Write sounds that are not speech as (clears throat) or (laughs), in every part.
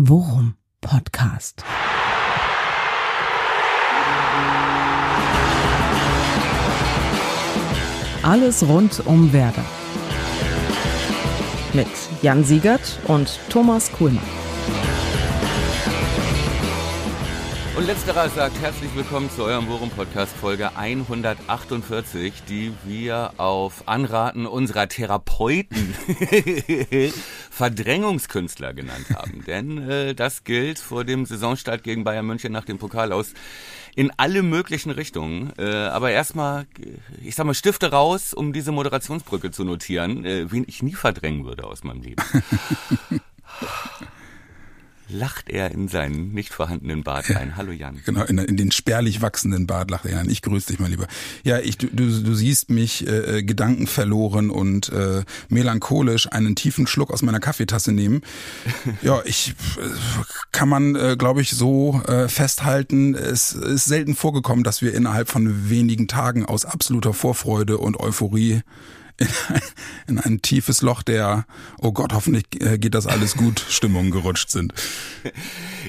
Worum Podcast. Alles rund um Werder. Mit Jan Siegert und Thomas Kuhlmann. Und letzterer sagt herzlich willkommen zu eurem Worum Podcast Folge 148, die wir auf Anraten unserer Therapeuten (laughs) Verdrängungskünstler genannt haben. Denn äh, das gilt vor dem Saisonstart gegen Bayern München nach dem Pokal aus in alle möglichen Richtungen. Äh, aber erstmal, ich sag mal, Stifte raus, um diese Moderationsbrücke zu notieren, äh, wen ich nie verdrängen würde aus meinem Leben (laughs) lacht er in seinen nicht vorhandenen Bart ein. Hallo Jan. Genau, in, in, den spärlich wachsenden Bart lacht er Jan. Ich grüße dich mal lieber. Ja, ich, du, du siehst mich äh, äh, gedankenverloren und äh, melancholisch einen tiefen Schluck aus meiner Kaffeetasse nehmen. (laughs) ja, ich äh, kann man, äh, glaube ich, so äh, festhalten. Es ist selten vorgekommen, dass wir innerhalb von wenigen Tagen aus absoluter Vorfreude und Euphorie in ein, in ein tiefes Loch der, oh Gott, hoffentlich äh, geht das alles gut, (laughs) Stimmung gerutscht sind.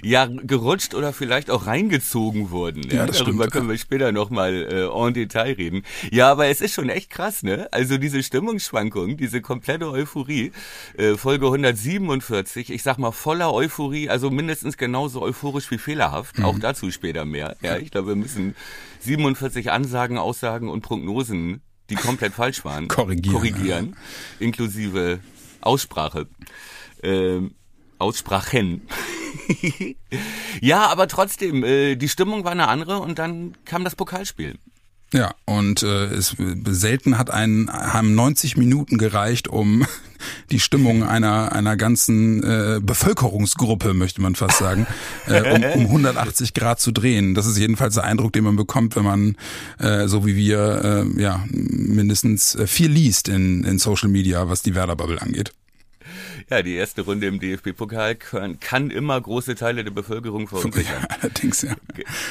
Ja, gerutscht oder vielleicht auch reingezogen wurden. Ja, ja das Darüber stimmt. können wir später nochmal äh, en Detail reden. Ja, aber es ist schon echt krass, ne? Also diese Stimmungsschwankung, diese komplette Euphorie, äh, Folge 147, ich sag mal voller Euphorie, also mindestens genauso euphorisch wie fehlerhaft. Mhm. Auch dazu später mehr. Ja, ich glaube, wir müssen 47 Ansagen, Aussagen und Prognosen die komplett falsch waren, (laughs) korrigieren, korrigieren inklusive Aussprache. Ähm, Aussprachen. (laughs) ja, aber trotzdem, äh, die Stimmung war eine andere und dann kam das Pokalspiel. Ja, und äh, es selten hat einen haben 90 Minuten gereicht, um (laughs) die Stimmung einer einer ganzen äh, Bevölkerungsgruppe, möchte man fast sagen, (laughs) äh, um, um 180 Grad zu drehen. Das ist jedenfalls der Eindruck, den man bekommt, wenn man äh, so wie wir äh, ja mindestens äh, viel liest in in Social Media, was die Werder Bubble angeht. Ja, die erste Runde im DFB-Pokal kann, kann, immer große Teile der Bevölkerung verunsichern. (laughs) Ja, allerdings, ja.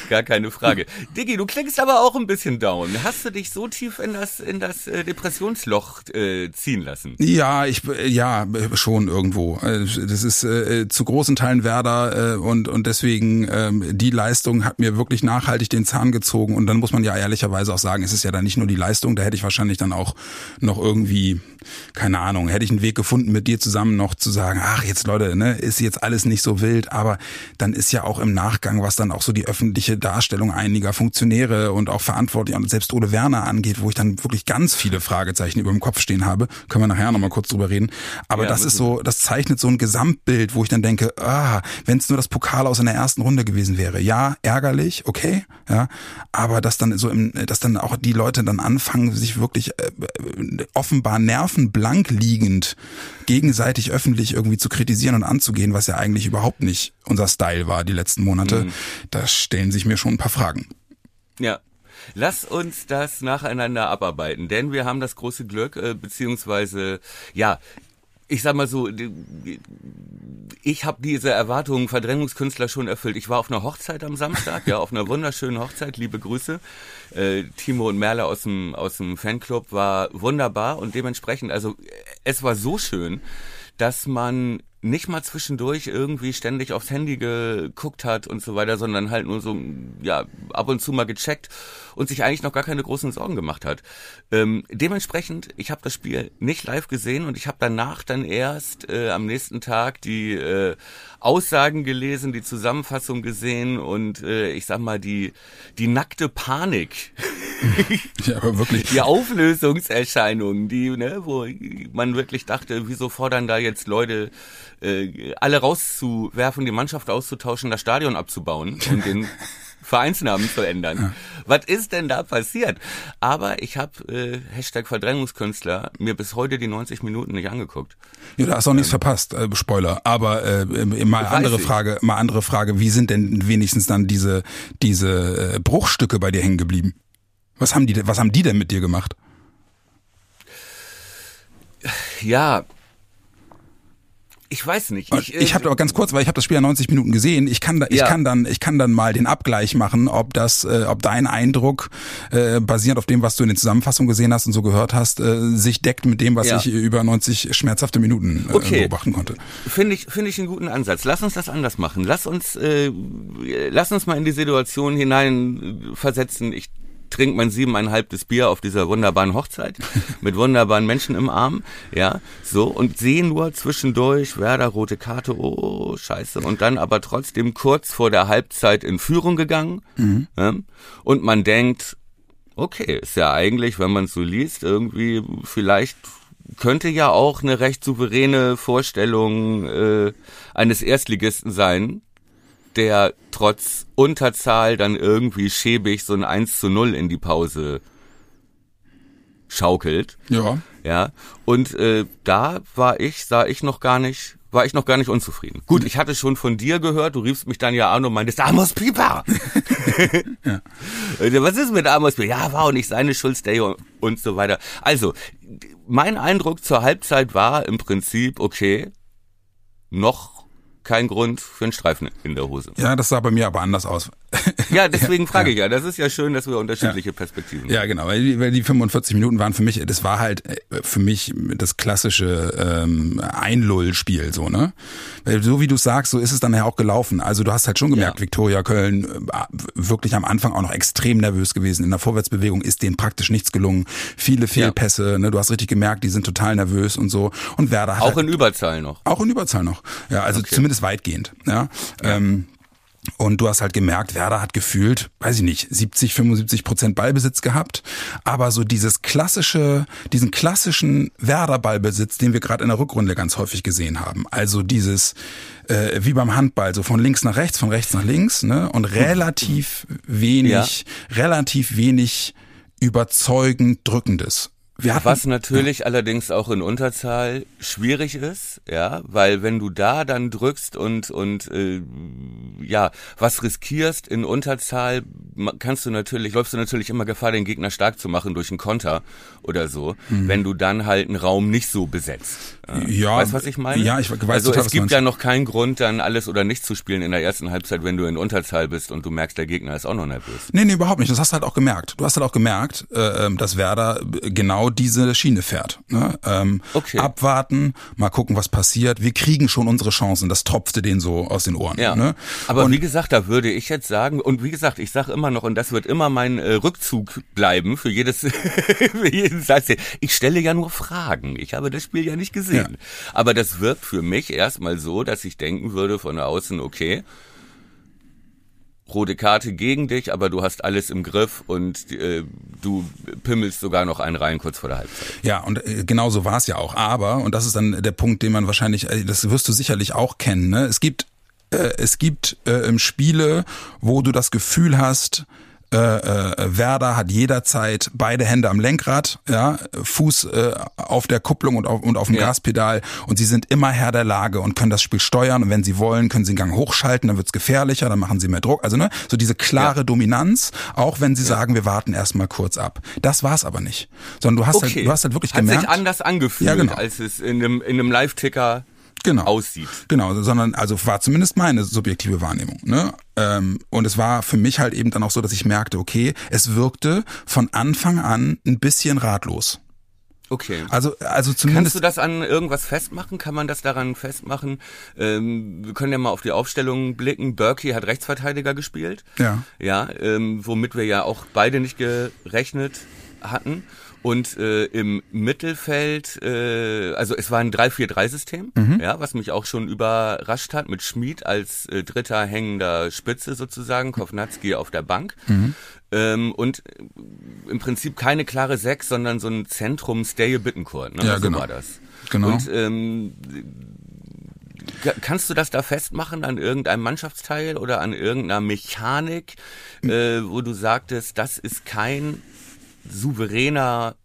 Gar keine Frage. Diggi, du klingst aber auch ein bisschen down. Hast du dich so tief in das, in das äh, Depressionsloch äh, ziehen lassen? Ja, ich, ja, schon irgendwo. Äh, das ist äh, zu großen Teilen Werder äh, und, und deswegen äh, die Leistung hat mir wirklich nachhaltig den Zahn gezogen und dann muss man ja ehrlicherweise auch sagen, es ist ja dann nicht nur die Leistung, da hätte ich wahrscheinlich dann auch noch irgendwie, keine Ahnung, hätte ich einen Weg gefunden, mit dir zusammen noch zu sagen, ach jetzt Leute, ne, ist jetzt alles nicht so wild, aber dann ist ja auch im Nachgang, was dann auch so die öffentliche Darstellung einiger Funktionäre und auch Verantwortliche und selbst Ole Werner angeht, wo ich dann wirklich ganz viele Fragezeichen über dem Kopf stehen habe, können wir nachher nochmal kurz drüber reden. Aber ja, das ist so, das zeichnet so ein Gesamtbild, wo ich dann denke, ah, wenn es nur das Pokal aus in der ersten Runde gewesen wäre, ja, ärgerlich, okay, ja, aber dass dann so im, dass dann auch die Leute dann anfangen, sich wirklich äh, offenbar nervenblank liegend gegenseitig öffentlich irgendwie zu kritisieren und anzugehen, was ja eigentlich überhaupt nicht unser Style war die letzten Monate, mhm. da stellen sich mir schon ein paar Fragen. Ja, Lass uns das nacheinander abarbeiten, denn wir haben das große Glück, äh, beziehungsweise, ja, ich sag mal so, ich habe diese Erwartungen Verdrängungskünstler schon erfüllt. Ich war auf einer Hochzeit am Samstag, ja, auf einer wunderschönen Hochzeit, liebe Grüße. Äh, Timo und Merle aus dem, aus dem Fanclub war wunderbar und dementsprechend, also es war so schön, dass man nicht mal zwischendurch irgendwie ständig aufs Handy geguckt hat und so weiter, sondern halt nur so, ja, ab und zu mal gecheckt und sich eigentlich noch gar keine großen Sorgen gemacht hat. Ähm, dementsprechend, ich habe das Spiel nicht live gesehen und ich habe danach dann erst äh, am nächsten Tag die äh, Aussagen gelesen, die Zusammenfassung gesehen und äh, ich sag mal die die nackte Panik. (laughs) ja, aber wirklich. Die Auflösungserscheinungen, die, ne, wo man wirklich dachte, wieso fordern da jetzt Leute äh, alle rauszuwerfen, die Mannschaft auszutauschen, das Stadion abzubauen und den (laughs) Vereinsnamen zu ändern. Ja. Was ist denn da passiert? Aber ich habe äh, Hashtag Verdrängungskünstler mir bis heute die 90 Minuten nicht angeguckt. Ja, da hast du auch nichts ähm, verpasst, äh, Spoiler. Aber äh, mal andere ich. Frage, mal andere Frage, wie sind denn wenigstens dann diese diese äh, Bruchstücke bei dir hängen geblieben? Was haben die was haben die denn mit dir gemacht? Ja, ich weiß nicht. Ich, ich habe aber ganz kurz, weil ich habe das Spiel ja 90 Minuten gesehen. Ich kann da, ich ja. kann dann, ich kann dann mal den Abgleich machen, ob das, äh, ob dein Eindruck äh, basierend auf dem, was du in den Zusammenfassungen gesehen hast und so gehört hast, äh, sich deckt mit dem, was ja. ich über 90 schmerzhafte Minuten äh, okay. beobachten konnte. Finde ich, finde ich einen guten Ansatz. Lass uns das anders machen. Lass uns, äh, lass uns mal in die Situation hinein versetzen. Ich trinkt man siebeneinhalbtes Bier auf dieser wunderbaren Hochzeit (laughs) mit wunderbaren Menschen im Arm, ja, so und sehe nur zwischendurch Werder rote Karte, oh Scheiße und dann aber trotzdem kurz vor der Halbzeit in Führung gegangen mhm. ja, und man denkt, okay, ist ja eigentlich, wenn man es so liest, irgendwie vielleicht könnte ja auch eine recht souveräne Vorstellung äh, eines Erstligisten sein, der trotz Unterzahl dann irgendwie schäbig so ein 1 zu 0 in die Pause schaukelt. Ja. Ja. Und äh, da war ich, sah ich noch gar nicht, war ich noch gar nicht unzufrieden. Gut, ich hatte schon von dir gehört, du riefst mich dann ja an und meintest, Amos Pieper! ja. (laughs) Was ist mit Amos Pieper? Ja, war auch nicht seine Schuld, Stay und so weiter. Also, mein Eindruck zur Halbzeit war im Prinzip, okay, noch kein Grund für einen Streifen in der Hose. Ja, das sah bei mir aber anders aus. (laughs) Ja, deswegen frage ich ja. Das ist ja schön, dass wir unterschiedliche ja. Perspektiven haben. Ja, genau. Weil die, weil die 45 Minuten waren für mich, das war halt äh, für mich das klassische ähm, Einlullspiel, so, ne? Weil so wie du sagst, so ist es dann ja auch gelaufen. Also du hast halt schon gemerkt, ja. Viktoria Köln äh, wirklich am Anfang auch noch extrem nervös gewesen. In der Vorwärtsbewegung ist denen praktisch nichts gelungen. Viele Fehlpässe, ja. ne? Du hast richtig gemerkt, die sind total nervös und so. Und Werder hat Auch halt, in Überzahl noch. Auch in Überzahl noch. Ja, also okay. zumindest weitgehend. Ja. ja. Ähm, und du hast halt gemerkt, Werder hat gefühlt, weiß ich nicht, 70, 75 Prozent Ballbesitz gehabt. Aber so dieses klassische, diesen klassischen Werder-Ballbesitz, den wir gerade in der Rückrunde ganz häufig gesehen haben. Also dieses, äh, wie beim Handball, so von links nach rechts, von rechts nach links, ne? Und relativ wenig, ja. relativ wenig überzeugend drückendes. Hatten, Was natürlich ja. allerdings auch in Unterzahl schwierig ist, ja, weil wenn du da dann drückst und und äh, ja was riskierst in Unterzahl, kannst du natürlich läufst du natürlich immer Gefahr, den Gegner stark zu machen durch einen Konter oder so, mhm. wenn du dann halt einen Raum nicht so besetzt. Ja, weißt was ich meine? Ja, ich weiß Also total, es gibt ja noch keinen Grund, dann alles oder nichts zu spielen in der ersten Halbzeit, wenn du in Unterzahl bist und du merkst, der Gegner ist auch noch nervös. Nee, nee, überhaupt nicht. Das hast du halt auch gemerkt. Du hast halt auch gemerkt, äh, ähm, dass Werder genau diese Schiene fährt. Ne? Ähm, okay. Abwarten, mal gucken, was passiert. Wir kriegen schon unsere Chancen. Das tropfte denen so aus den Ohren. Ja. Ne? Aber und, wie gesagt, da würde ich jetzt sagen, und wie gesagt, ich sage immer noch, und das wird immer mein äh, Rückzug bleiben für jedes, (laughs) für jeden Satz. Ich stelle ja nur Fragen. Ich habe das Spiel ja nicht gesehen. Ja. Aber das wirkt für mich erstmal so, dass ich denken würde von außen, okay, rote Karte gegen dich, aber du hast alles im Griff und äh, du pimmelst sogar noch einen rein kurz vor der Halbzeit. Ja, und äh, genau so war es ja auch. Aber, und das ist dann der Punkt, den man wahrscheinlich, äh, das wirst du sicherlich auch kennen, ne? es gibt, äh, es gibt äh, Spiele, wo du das Gefühl hast, äh, äh, Werder hat jederzeit beide Hände am Lenkrad, ja, Fuß äh, auf der Kupplung und auf, und auf dem ja. Gaspedal und sie sind immer Herr der Lage und können das Spiel steuern und wenn sie wollen, können sie den Gang hochschalten, dann wird's gefährlicher, dann machen sie mehr Druck. Also ne, so diese klare ja. Dominanz, auch wenn sie ja. sagen, wir warten erstmal kurz ab. Das war's aber nicht. Sondern du hast halt, okay. halt, du hast halt wirklich hat gemerkt. Hat sich anders angefühlt, ja, genau. als es in einem, in einem Live-Ticker genau. aussieht. Genau, sondern also war zumindest meine subjektive Wahrnehmung. Ne? Ähm, und es war für mich halt eben dann auch so, dass ich merkte, okay, es wirkte von Anfang an ein bisschen ratlos. Okay. Also, also zumindest. Kannst du das an irgendwas festmachen? Kann man das daran festmachen? Ähm, wir können ja mal auf die Aufstellung blicken. Berkey hat Rechtsverteidiger gespielt. Ja. Ja, ähm, womit wir ja auch beide nicht gerechnet hatten. Und äh, im Mittelfeld, äh, also es war ein 3-4-3-System, mhm. ja, was mich auch schon überrascht hat, mit Schmid als äh, dritter hängender Spitze sozusagen, Kovnatski auf der Bank. Mhm. Ähm, und im Prinzip keine klare Sechs, sondern so ein Zentrum Stay Bittencourt, ne? Ja, so genau. war das. Genau. Und ähm, Kannst du das da festmachen an irgendeinem Mannschaftsteil oder an irgendeiner Mechanik, äh, wo du sagtest, das ist kein souveräner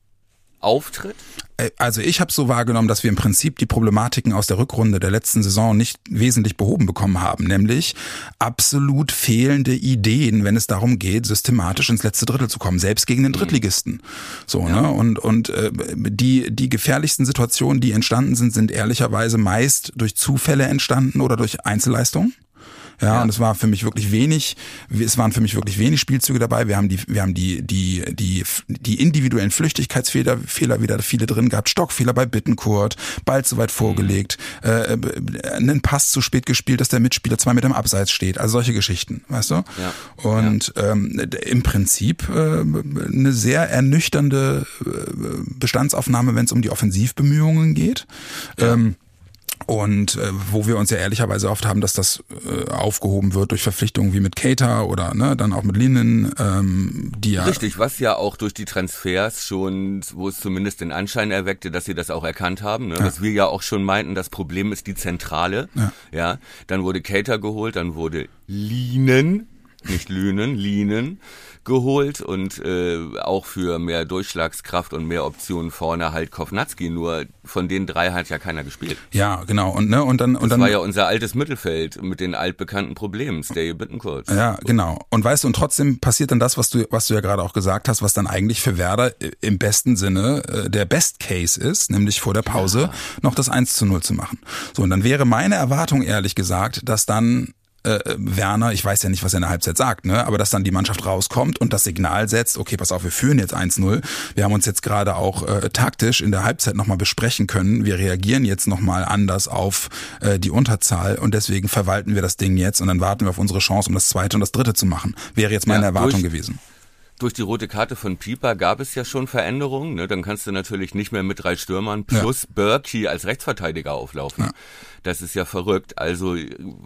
Auftritt? äh, also ich habe so wahrgenommen, dass wir im Prinzip die Problematiken aus der Rückrunde der letzten Saison nicht wesentlich behoben bekommen haben, nämlich absolut fehlende Ideen, wenn es darum geht, systematisch ins letzte Drittel zu kommen, selbst gegen den mhm. Drittligisten. So, ja. ne? Und und äh, die die gefährlichsten Situationen, die entstanden sind, sind ehrlicherweise meist durch Zufälle entstanden oder durch Einzelleistungen. Ja, ja, und es war für mich wirklich wenig, es waren für mich wirklich wenig Spielzüge dabei. Wir haben die, wir haben die, die, die, die individuellen Flüchtigkeitsfehler, Fehler wieder viele drin gehabt. Stockfehler bei Bittenkurt, Ball zu weit vorgelegt, mhm. äh, einen Pass zu spät gespielt, dass der Mitspieler zwei Meter im Abseits steht. Also solche Geschichten, weißt du? Ja. Und ja. Ähm, im Prinzip äh, eine sehr ernüchternde äh, Bestandsaufnahme, wenn es um die Offensivbemühungen geht. Ja. Ähm, und äh, wo wir uns ja ehrlicherweise oft haben, dass das äh, aufgehoben wird durch Verpflichtungen wie mit Cater oder ne, dann auch mit Linen, ähm, die ja richtig, was ja auch durch die Transfers schon, wo es zumindest den Anschein erweckte, dass sie das auch erkannt haben, ne? Ja. dass wir ja auch schon meinten, das Problem ist die Zentrale, ja, ja dann wurde Cater geholt, dann wurde Linen, nicht Lünen, Linen geholt und äh, auch für mehr Durchschlagskraft und mehr Optionen vorne halt Kovnatski. Nur von den drei hat ja keiner gespielt. Ja, genau. Und ne und dann und das dann war ja unser altes Mittelfeld mit den altbekannten Problemen. Stay Bittencourt. Ja, genau. Und weißt du, und trotzdem passiert dann das, was du was du ja gerade auch gesagt hast, was dann eigentlich für Werder im besten Sinne äh, der Best Case ist, nämlich vor der Pause ja. noch das 1 zu 0 zu machen. So und dann wäre meine Erwartung ehrlich gesagt, dass dann äh, Werner, ich weiß ja nicht, was er in der Halbzeit sagt, ne, aber dass dann die Mannschaft rauskommt und das Signal setzt, okay, pass auf, wir führen jetzt 1-0. Wir haben uns jetzt gerade auch äh, taktisch in der Halbzeit nochmal besprechen können. Wir reagieren jetzt nochmal anders auf äh, die Unterzahl und deswegen verwalten wir das Ding jetzt und dann warten wir auf unsere Chance, um das zweite und das dritte zu machen. Wäre jetzt meine ja, Erwartung gewesen durch die rote Karte von Pieper gab es ja schon Veränderungen. Ne? Dann kannst du natürlich nicht mehr mit drei Stürmern plus ja. Berkey als Rechtsverteidiger auflaufen. Ja. Das ist ja verrückt. Also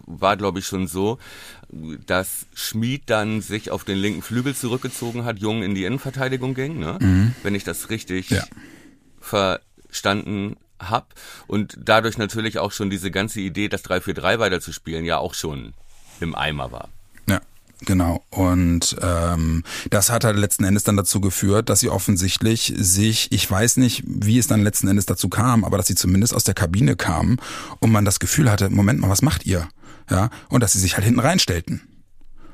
war, glaube ich, schon so, dass Schmid dann sich auf den linken Flügel zurückgezogen hat, Jung in die Innenverteidigung ging, ne? Mhm. wenn ich das richtig ja. verstanden hab. Und dadurch natürlich auch schon diese ganze Idee, das 3-4-3 weiterzuspielen, ja auch schon im Eimer war. Genau. Und ähm, das hat halt letzten Endes dann dazu geführt, dass sie offensichtlich sich, ich weiß nicht, wie es dann letzten Endes dazu kam, aber dass sie zumindest aus der Kabine kamen und man das Gefühl hatte, Moment mal, was macht ihr? Ja, und dass sie sich halt hinten reinstellten.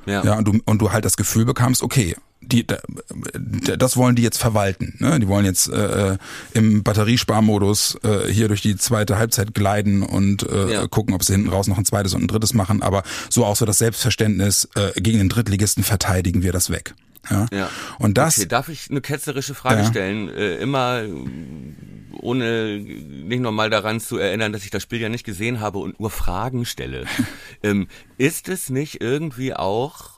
Ja. ja und, du, und du halt das Gefühl bekamst, okay, die, das wollen die jetzt verwalten. Ne? Die wollen jetzt äh, im Batteriesparmodus äh, hier durch die zweite Halbzeit gleiten und äh, ja. gucken, ob sie hinten raus noch ein zweites und ein drittes machen. Aber so auch so das Selbstverständnis, äh, gegen den Drittligisten verteidigen wir das weg. Ja. ja. Und das. Okay, darf ich eine ketzerische Frage ja. stellen? Äh, immer ohne nicht nochmal daran zu erinnern, dass ich das Spiel ja nicht gesehen habe und nur Fragen stelle. (laughs) ähm, ist es nicht irgendwie auch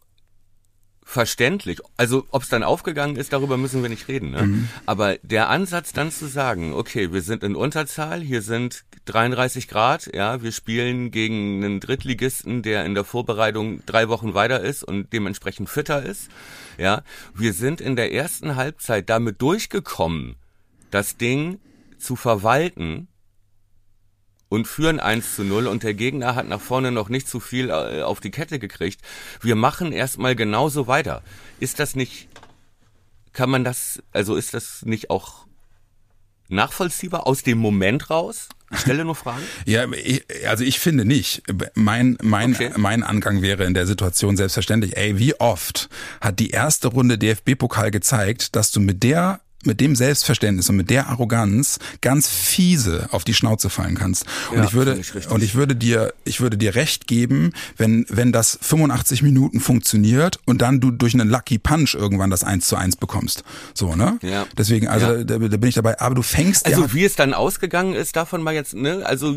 verständlich. Also ob es dann aufgegangen ist, darüber müssen wir nicht reden. Ne? Mhm. Aber der Ansatz dann zu sagen, okay, wir sind in Unterzahl, hier sind 33 Grad, ja, wir spielen gegen einen Drittligisten, der in der Vorbereitung drei Wochen weiter ist und dementsprechend fitter ist. Ja, wir sind in der ersten Halbzeit damit durchgekommen, das Ding zu verwalten und führen 1 zu 0 und der Gegner hat nach vorne noch nicht zu viel äh, auf die Kette gekriegt. Wir machen erstmal genauso weiter. Ist das nicht, kann man das, also ist das nicht auch nachvollziehbar aus dem Moment raus? Ich stelle nur Fragen. (laughs) ja, also ich finde nicht. Mein, mein, okay. mein Angang wäre in der Situation selbstverständlich, ey, wie oft hat die erste Runde DFB-Pokal gezeigt, dass du mit der mit dem Selbstverständnis und mit der Arroganz ganz fiese auf die Schnauze fallen kannst. Und ja, ich würde ich und ich würde dir ich würde dir recht geben, wenn wenn das 85 Minuten funktioniert und dann du durch einen Lucky Punch irgendwann das 1 zu 1 bekommst. So, ne? Ja. Deswegen also ja. da, da bin ich dabei, aber du fängst Also ja, wie es dann ausgegangen ist, davon mal jetzt, ne? Also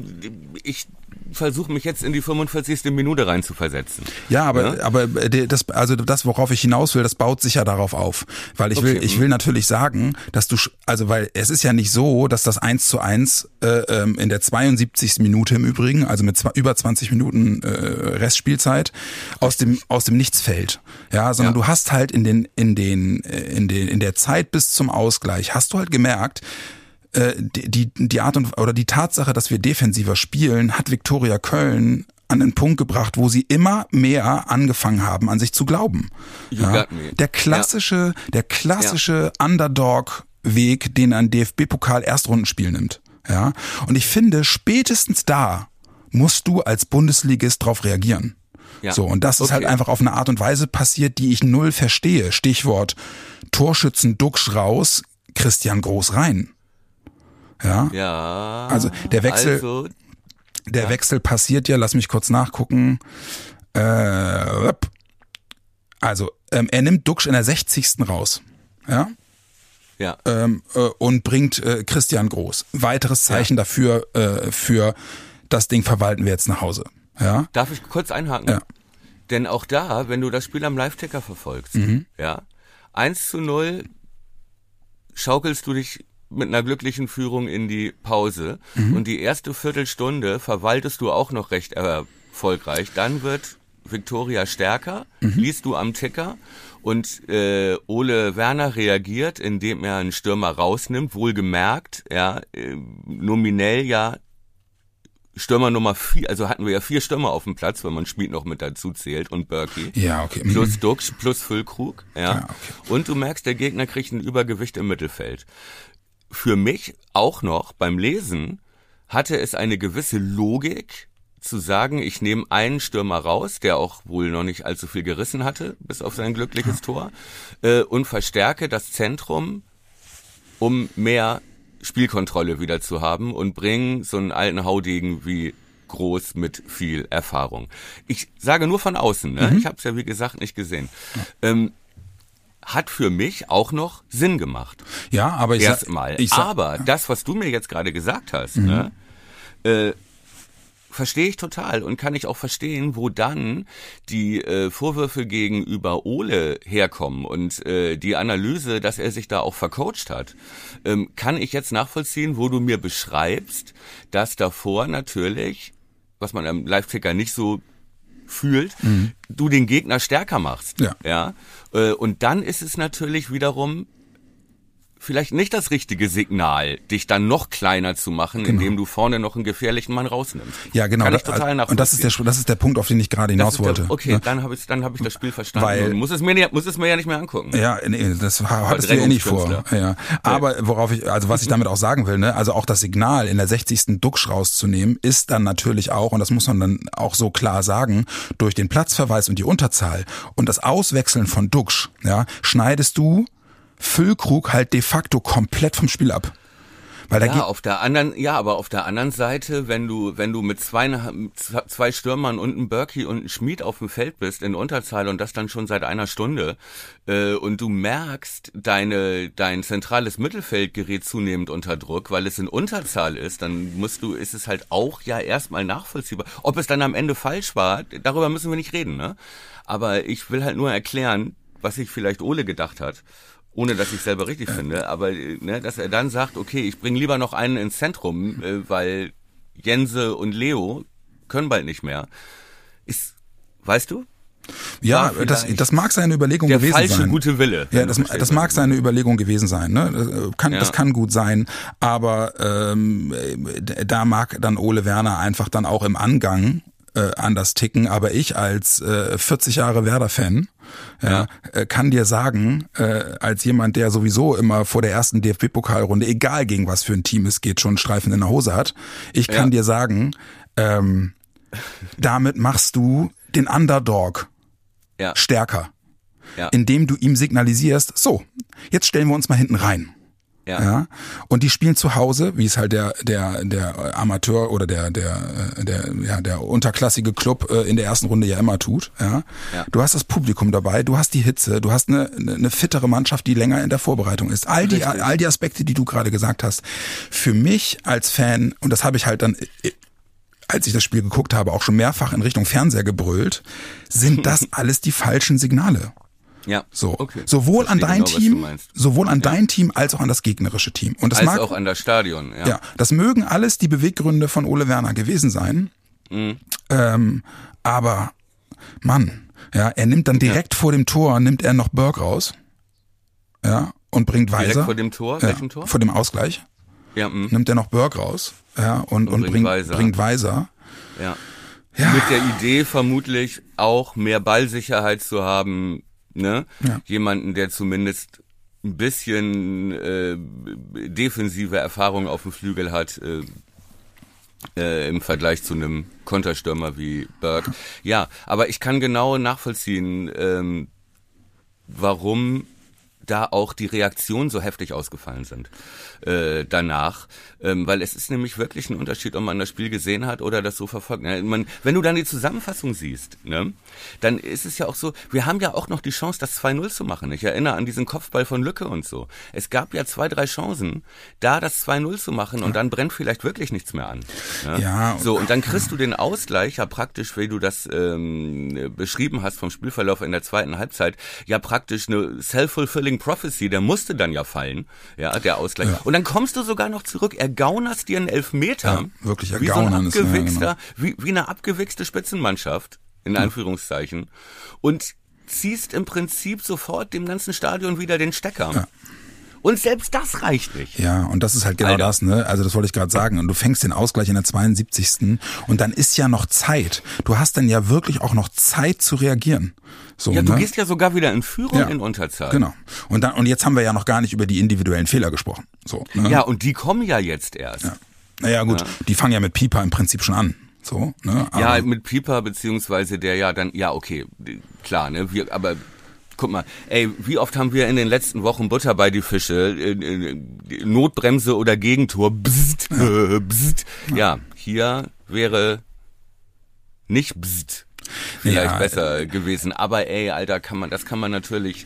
ich versuche mich jetzt in die 45. Minute rein zu versetzen. Ja, aber ja? aber das also das worauf ich hinaus will, das baut sich ja darauf auf, weil ich okay. will ich mhm. will natürlich sagen, dass du also weil es ist ja nicht so, dass das 1 zu 1 äh, ähm, in der 72. Minute im Übrigen, also mit zwei, über 20 Minuten äh, Restspielzeit aus dem aus dem Nichts fällt. Ja, sondern ja. du hast halt in den in den äh, in den in der Zeit bis zum Ausgleich hast du halt gemerkt, äh, die, die Art und oder die Tatsache, dass wir defensiver spielen, hat Viktoria Köln an den Punkt gebracht, wo sie immer mehr angefangen haben, an sich zu glauben. Ja? Der klassische, ja. der klassische ja. Underdog Weg, den ein DFB-Pokal Erstrundenspiel nimmt. Ja. Und ich finde, spätestens da musst du als Bundesligist drauf reagieren. Ja. So, und das ist halt Okay. einfach auf eine Art und Weise passiert, die ich null verstehe. Stichwort Torschützen Duxch raus, Christian Groß rein. Ja. Ja. Also, der Wechsel- Also, Der Wechsel passiert ja, lass mich kurz nachgucken. Äh, also, ähm, er nimmt Duxch in der 60. raus. Ja. ja. ähm, äh, und bringt äh, Christian Groß. Weiteres Zeichen dafür, äh, für das Ding verwalten wir jetzt nach Hause. Ja. Darf ich kurz einhaken? Ja. Denn auch da, wenn du das Spiel am Live-Ticker verfolgst, Mhm. ja, 1 zu 0 schaukelst du dich mit einer glücklichen Führung in die Pause Mhm. und die erste Viertelstunde verwaltest du auch noch recht erfolgreich. Dann wird Victoria stärker, Mhm. liest du am Ticker und äh, Ole Werner reagiert, indem er einen Stürmer rausnimmt, wohlgemerkt, ja, äh, nominell ja Stürmer Nummer vier, also hatten wir ja vier Stürmer auf dem Platz, wenn man Schmied noch mit dazu zählt und Berkey. Ja, okay. Mhm. Plus Dux, plus Füllkrug, ja. Ja, okay. Und du merkst, der Gegner kriegt ein Übergewicht im Mittelfeld. Für mich auch noch beim Lesen hatte es eine gewisse Logik zu sagen, ich nehme einen Stürmer raus, der auch wohl noch nicht allzu viel gerissen hatte, bis auf sein glückliches Tor, äh, und verstärke das Zentrum, um mehr Spielkontrolle wieder zu haben und bringen so einen alten Haudegen wie groß mit viel Erfahrung. Ich sage nur von außen, ne? ich habe es ja wie gesagt nicht gesehen. Ähm, hat für mich auch noch Sinn gemacht. Ja, aber ich sag, Erstmal. ich sag, Aber das, was du mir jetzt gerade gesagt hast, ne, äh, verstehe ich total und kann ich auch verstehen, wo dann die äh, Vorwürfe gegenüber Ole herkommen und äh, die Analyse, dass er sich da auch vercoacht hat, ähm, kann ich jetzt nachvollziehen, wo du mir beschreibst, dass davor natürlich, was man am Live-Ticker nicht so fühlt, du den Gegner stärker machst. Ja. ja? Äh, Und dann ist es natürlich wiederum vielleicht nicht das richtige Signal, dich dann noch kleiner zu machen, indem du vorne noch einen gefährlichen Mann rausnimmst. ja, genau. Kann ich total nachvollziehen. und das ist der, das ist der Punkt, auf den ich gerade hinaus der- wollte. Okay, ne? dann habe ich, dann hab ich das Spiel verstanden Weil- muss es, mir, muss es mir ja nicht mehr angucken. Ja, nee, das ha- hattest du ja nicht vor. Ja. Aber worauf ich, also was ich (laughs) damit auch sagen will, ne, also auch das Signal in der 60. Duxch rauszunehmen, ist dann natürlich auch, und das muss man dann auch so klar sagen, durch den Platzverweis und die Unterzahl und das Auswechseln von Duxch, ja, schneidest du Füllkrug halt de facto komplett vom Spiel ab. Weil da Ja, auf der anderen, ja, aber auf der anderen Seite, wenn du, wenn du mit zwei, zwei Stürmern und einem Berkey und einem Schmied auf dem Feld bist in Unterzahl und das dann schon seit einer Stunde äh, und du merkst, deine, dein zentrales Mittelfeld gerät zunehmend unter Druck, weil es in Unterzahl ist, dann musst du, ist es halt auch ja erstmal nachvollziehbar. Ob es dann am Ende falsch war, darüber müssen wir nicht reden, ne? Aber ich will halt nur erklären, was sich vielleicht Ole gedacht hat ohne dass ich selber richtig finde, aber äh, ne, dass er dann sagt, okay, ich bringe lieber noch einen ins Zentrum, äh, weil Jense und Leo können bald nicht mehr. Ist, weißt du, ja, das, das mag seine Überlegung der gewesen falsche sein. gute Wille. Ja, das, das mag seine Überlegung gewesen sein. Ne? Das, äh, kann, Ja. das kann gut sein, aber ähm, äh, da mag dann Ole Werner einfach dann auch im Angang äh, anders ticken. Aber ich als äh, 40 Jahre Werder-Fan ja, äh, kann dir sagen, äh, als jemand, der sowieso immer vor der ersten DFB-Pokalrunde, egal gegen was für ein Team es geht, schon Streifen in der Hose hat, ich kann Ja. dir sagen, ähm, damit machst du den Underdog Ja, stärker ja, indem du ihm signalisierst, so, jetzt stellen wir uns mal hinten rein. Ja, Ja, und die spielen zu Hause, wie es halt der der der Amateur oder der der äh, der ja der unterklassige Club äh, in der ersten Runde ja immer tut. Ja, Ja. du hast das Publikum dabei, du hast die Hitze, du hast eine eine, fittere Mannschaft, die länger in der Vorbereitung ist. All die Richtig. all die Aspekte, die du gerade gesagt hast, für mich als Fan und das habe ich halt dann äh, als ich das Spiel geguckt habe, auch schon mehrfach in Richtung Fernseher gebrüllt, sind (laughs) das alles die falschen Signale. Ja. So, okay. sowohl an dein genau, Team, sowohl an dein Team als auch an das gegnerische Team. Und das Als mag auch an das Stadion, ja. ja, das mögen alles die Beweggründe von Ole Werner gewesen sein. Mhm. Ähm, aber Mann, ja, er nimmt dann direkt vor dem Tor nimmt er noch Berg raus. Ja, und bringt Direkt Weiser. vor dem Tor, ja, welchem Tor? Vor dem Ausgleich Ja, mh, nimmt er noch Berg raus. Ja, und, und, bringt bringt, Weiser. bringt Weiser. ja. Ja. Mit der Idee vermutlich auch mehr Ballsicherheit zu haben, ne? Ja. Jemanden, der zumindest ein bisschen äh, defensive Erfahrung auf dem Flügel hat, äh, äh, im Vergleich zu einem Konterstürmer wie Burke. Ja, aber ich kann genau nachvollziehen, ähm, warum da auch die Reaktionen so heftig ausgefallen sind äh, danach, ähm, weil es ist nämlich wirklich ein Unterschied, ob man das Spiel gesehen hat oder das so verfolgt. Ja, man, wenn du dann die Zusammenfassung siehst, ne, dann ist es ja auch so, wir haben ja auch noch die Chance, das 2-0 zu machen. Ich erinnere an diesen Kopfball von Lücke und so. Es gab ja zwei, drei Chancen, da das 2-0 zu machen und dann brennt vielleicht wirklich nichts mehr an. Ne? Ja. So, und dann kriegst (clears throat) du den Ausgleich ja praktisch, wie du das ähm, beschrieben hast vom Spielverlauf in der zweiten Halbzeit, ja praktisch eine self-fulfilling prophecy, der musste dann ja fallen, ja, der Ausgleich. Ja. Und dann kommst du sogar noch zurück, ergaunerst dir einen Elfmeter. Ja, wirklich wie so ein ergaunern ist, ja, abgewichster, genau. wie, wie eine abgewichste Spitzenmannschaft, in Anführungszeichen. Und ziehst im Prinzip sofort dem ganzen Stadion wieder den Stecker. Ja. Und selbst das reicht nicht. Ja, und das ist halt genau Alter. das, ne? Also das wollte ich gerade sagen. Und du fängst den Ausgleich in der 72. Und dann ist ja noch Zeit. Du hast dann ja wirklich auch noch Zeit zu reagieren. So, Ja, du ne? gehst ja sogar wieder in Führung Ja. in Unterzahl. Genau. Und dann und jetzt haben wir ja noch gar nicht über die individuellen Fehler gesprochen. So. Ne? Ja, und die kommen ja jetzt erst. Ja. Naja, gut, die fangen ja mit Pieper im Prinzip schon an. So, ne? Aber, Ja, mit Pieper beziehungsweise der ja dann, ja okay, klar, ne, wir, aber guck mal, ey, wie oft haben wir in den letzten Wochen Butter bei die Fische, äh, äh, Notbremse oder Gegentor, bzzt, äh, bzzt. Ja, hier wäre nicht bzzt vielleicht Ja, besser gewesen, aber ey, Alter, kann man, das kann man natürlich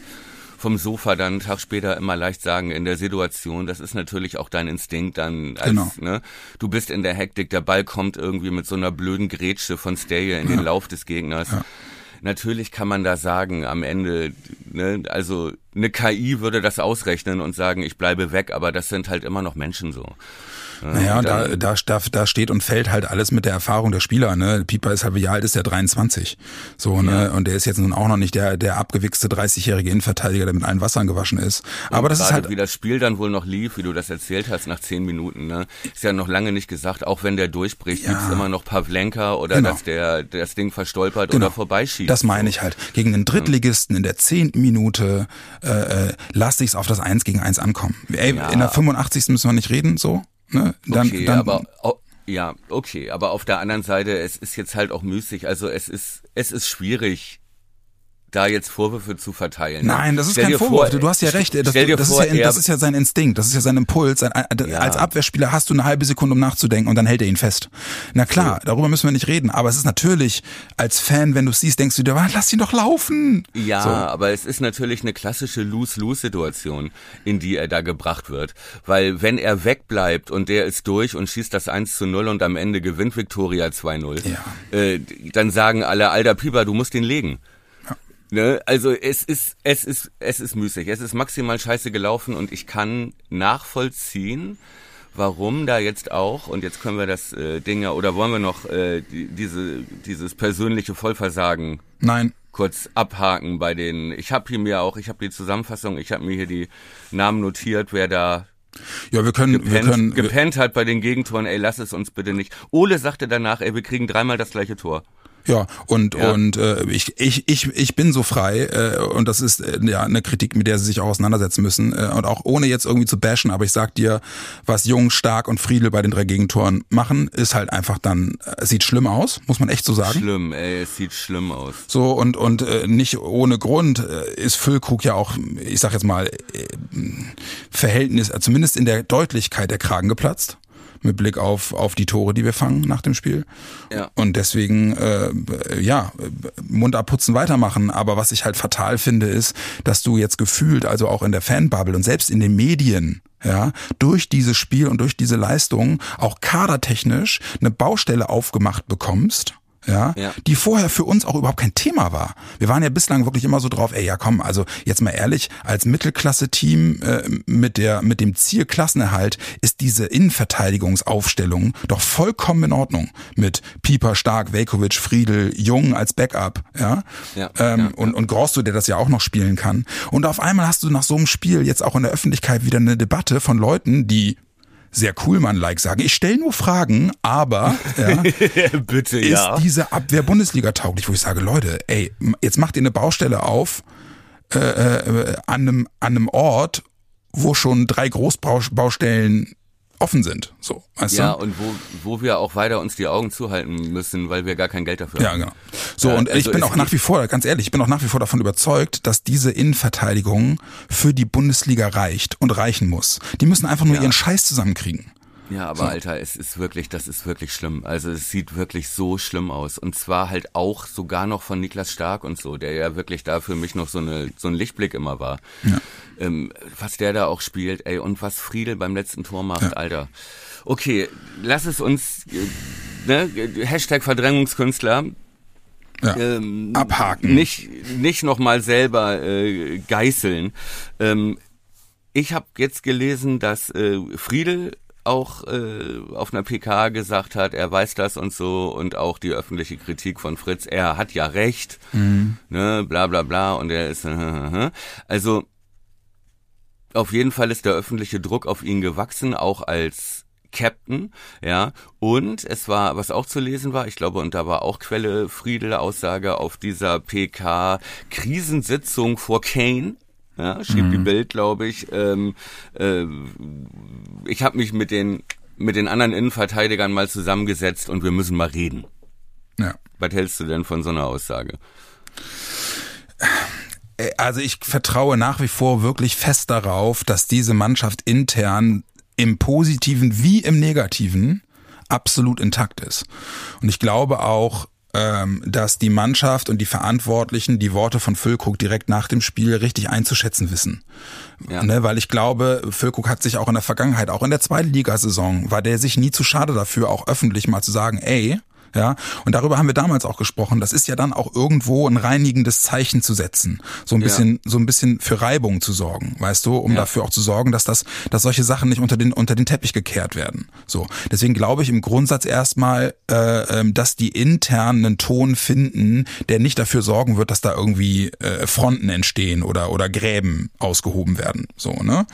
vom Sofa dann einen Tag später immer leicht sagen in der Situation, das ist natürlich auch dein Instinkt dann als, Genau. ne, du bist in der Hektik, der Ball kommt irgendwie mit so einer blöden Grätsche von Staye in den Lauf des Gegners. Natürlich kann man da sagen, am Ende, ne, also eine KI würde das ausrechnen und sagen, ich bleibe weg, aber das sind halt immer noch Menschen so. Naja, und da, da, da, da steht und fällt halt alles mit der Erfahrung der Spieler. Ne? Pieper ist halt, wie alt ist der? 23. So, ne? Und der ist jetzt nun auch noch nicht der, der abgewichste 30-jährige Innenverteidiger, der mit allen Wassern gewaschen ist. Aber das ist halt, wie das Spiel dann wohl noch lief, wie du das erzählt hast, nach zehn Minuten, ne? Ist ja noch lange nicht gesagt, auch wenn der durchbricht, Ja. gibt's immer noch Pavlenka oder Genau. dass der das Ding verstolpert Genau. oder vorbeischießt. Das meine ich halt. Gegen den Drittligisten in der zehnten Minute äh, äh, lass ich's auf das Eins gegen Eins ankommen. Ey, Ja. in der 85. müssen wir nicht reden, so. Ne? Dann, okay, dann, aber ja, okay, aber auf der anderen Seite, es ist jetzt halt auch müßig, also es ist es ist schwierig da jetzt Vorwürfe zu verteilen. Nein, das ist Stell kein Vorwurf. vor, du hast ja recht. Das, stell dir das, vor, ist ja, das ist ja sein Instinkt, das ist ja sein Impuls. Sein, Ja. Als Abwehrspieler hast du eine halbe Sekunde, um nachzudenken und dann hält er ihn fest. Na klar, darüber müssen wir nicht reden. Aber es ist natürlich, als Fan, wenn du es siehst, denkst du dir, "Ah, lass ihn doch laufen. Ja, So. aber es ist natürlich eine klassische Lose-Lose-Situation, in die er da gebracht wird. Weil wenn er wegbleibt und der ist durch und schießt das 1 zu 0 und am Ende gewinnt Viktoria 2-0, Ja. äh, dann sagen alle, alter Pieper, du musst ihn legen. Ne? Also es ist, es ist, es ist müßig. Es ist maximal scheiße gelaufen und ich kann nachvollziehen, warum da jetzt auch, und jetzt können wir das äh, Ding ja, oder wollen wir noch äh, die, diese, dieses persönliche Vollversagen Nein. kurz abhaken bei den. Ich habe hier mir auch, ich habe die Zusammenfassung, ich habe mir hier die Namen notiert, wer da Ja, wir können, wir gepennt, können, gepennt hat bei den Gegentoren. Ey, lass es uns bitte nicht. Ole sagte danach, ey, wir kriegen dreimal das gleiche Tor. Ja, und Ja. und äh, ich, ich ich ich bin so frei äh, und das ist äh, ja eine Kritik, mit der sie sich auch auseinandersetzen müssen äh, und auch ohne jetzt irgendwie zu bashen, aber ich sag dir, was Jung, Stark und Friedel bei den drei Gegentoren machen, ist halt einfach dann äh, sieht schlimm aus, muss man echt so sagen. Schlimm, ey, es sieht schlimm aus. So und und äh, nicht ohne Grund äh, ist Füllkrug ja auch, ich sag jetzt mal, äh, Verhältnis, äh, zumindest in der Deutlichkeit der Kragen geplatzt mit Blick auf auf die Tore, die wir fangen nach dem Spiel. Ja. Und deswegen äh, ja Mund abputzen, weitermachen. Aber was ich halt fatal finde, ist, dass du jetzt gefühlt, also auch in der Fanbubble und selbst in den Medien ja, durch dieses Spiel und durch diese Leistung auch kadertechnisch eine Baustelle aufgemacht bekommst, ja, Ja. die vorher für uns auch überhaupt kein Thema war. Wir waren ja bislang wirklich immer so drauf, ey, ja komm, also jetzt mal ehrlich, als Mittelklasse-Team äh, mit der mit dem Ziel Klassenerhalt ist diese Innenverteidigungsaufstellung doch vollkommen in Ordnung mit Pieper, Stark, Velkovic, Friedel, Jung als Backup, ja, Ja, ähm, ja, und und Grosso, der das ja auch noch spielen kann. Und auf einmal hast du nach so einem Spiel jetzt auch in der Öffentlichkeit wieder eine Debatte von Leuten, die sehr cool man-like sagen. Ich stelle nur Fragen, aber ja, (laughs) bitte, ist diese Abwehr Bundesliga tauglich, wo ich sage, Leute, ey, jetzt macht ihr eine Baustelle auf, äh, äh, an, einem, an einem Ort, wo schon drei Großbaustellen offen sind. So, weißt Ja, du? und wo, wo wir auch weiter uns die Augen zuhalten müssen, weil wir gar kein Geld dafür Ja, haben. genau. So, Ja, und ich also bin es auch nach wie vor, ganz ehrlich, ich bin auch nach wie vor davon überzeugt, dass diese Innenverteidigung für die Bundesliga reicht und reichen muss. Die müssen einfach nur Ja. ihren Scheiß zusammenkriegen. Ja, aber Alter, es ist wirklich, das ist wirklich schlimm. Also es sieht wirklich so schlimm aus. Und zwar halt auch sogar noch von Niklas Stark und so, der ja wirklich da für mich noch so eine so ein Lichtblick immer war. Ähm, was der da auch spielt, ey, und was Friedel beim letzten Tor macht, Alter. Okay, lass es uns, äh, ne, Hashtag Verdrängungskünstler, Ja. ähm, Abhaken. Nicht, nicht nochmal selber äh, geißeln. Ähm, ich habe jetzt gelesen, dass äh, Friedel auch äh, auf einer PK gesagt hat, er weiß das und so und auch die öffentliche Kritik von Fritz, er hat ja recht, ne, bla bla bla und er ist, (laughs) also auf jeden Fall ist der öffentliche Druck auf ihn gewachsen, auch als Captain, ja, und es war, was auch zu lesen war, ich glaube, und da war auch Quelle Friedel Aussage auf dieser PK Krisensitzung vor Kane, ja, schrieb die Bild, glaube ich. Ähm, äh, ich habe mich mit den mit den anderen Innenverteidigern mal zusammengesetzt und wir müssen mal reden. Ja. Was hältst du denn von so einer Aussage? Äh, Also ich vertraue nach wie vor wirklich fest darauf, dass diese Mannschaft intern im Positiven wie im Negativen absolut intakt ist. Und ich glaube auch, dass die Mannschaft und die Verantwortlichen die Worte von Füllkrug direkt nach dem Spiel richtig einzuschätzen wissen. Ja. Ne, weil ich glaube, Füllkrug hat sich auch in der Vergangenheit, auch in der zweiten Ligasaison, war der sich nie zu schade dafür, auch öffentlich mal zu sagen, ey, ja, und darüber haben wir damals auch gesprochen. Das ist ja dann auch irgendwo ein reinigendes Zeichen zu setzen, so ein Ja. bisschen, so ein bisschen für Reibung zu sorgen, weißt du, um Ja. dafür auch zu sorgen, dass das, dass solche Sachen nicht unter den unter den Teppich gekehrt werden. So, deswegen glaube ich im Grundsatz erstmal, äh, ähm, dass die intern einen Ton finden, der nicht dafür sorgen wird, dass da irgendwie äh, Fronten entstehen oder oder Gräben ausgehoben werden. So, ne?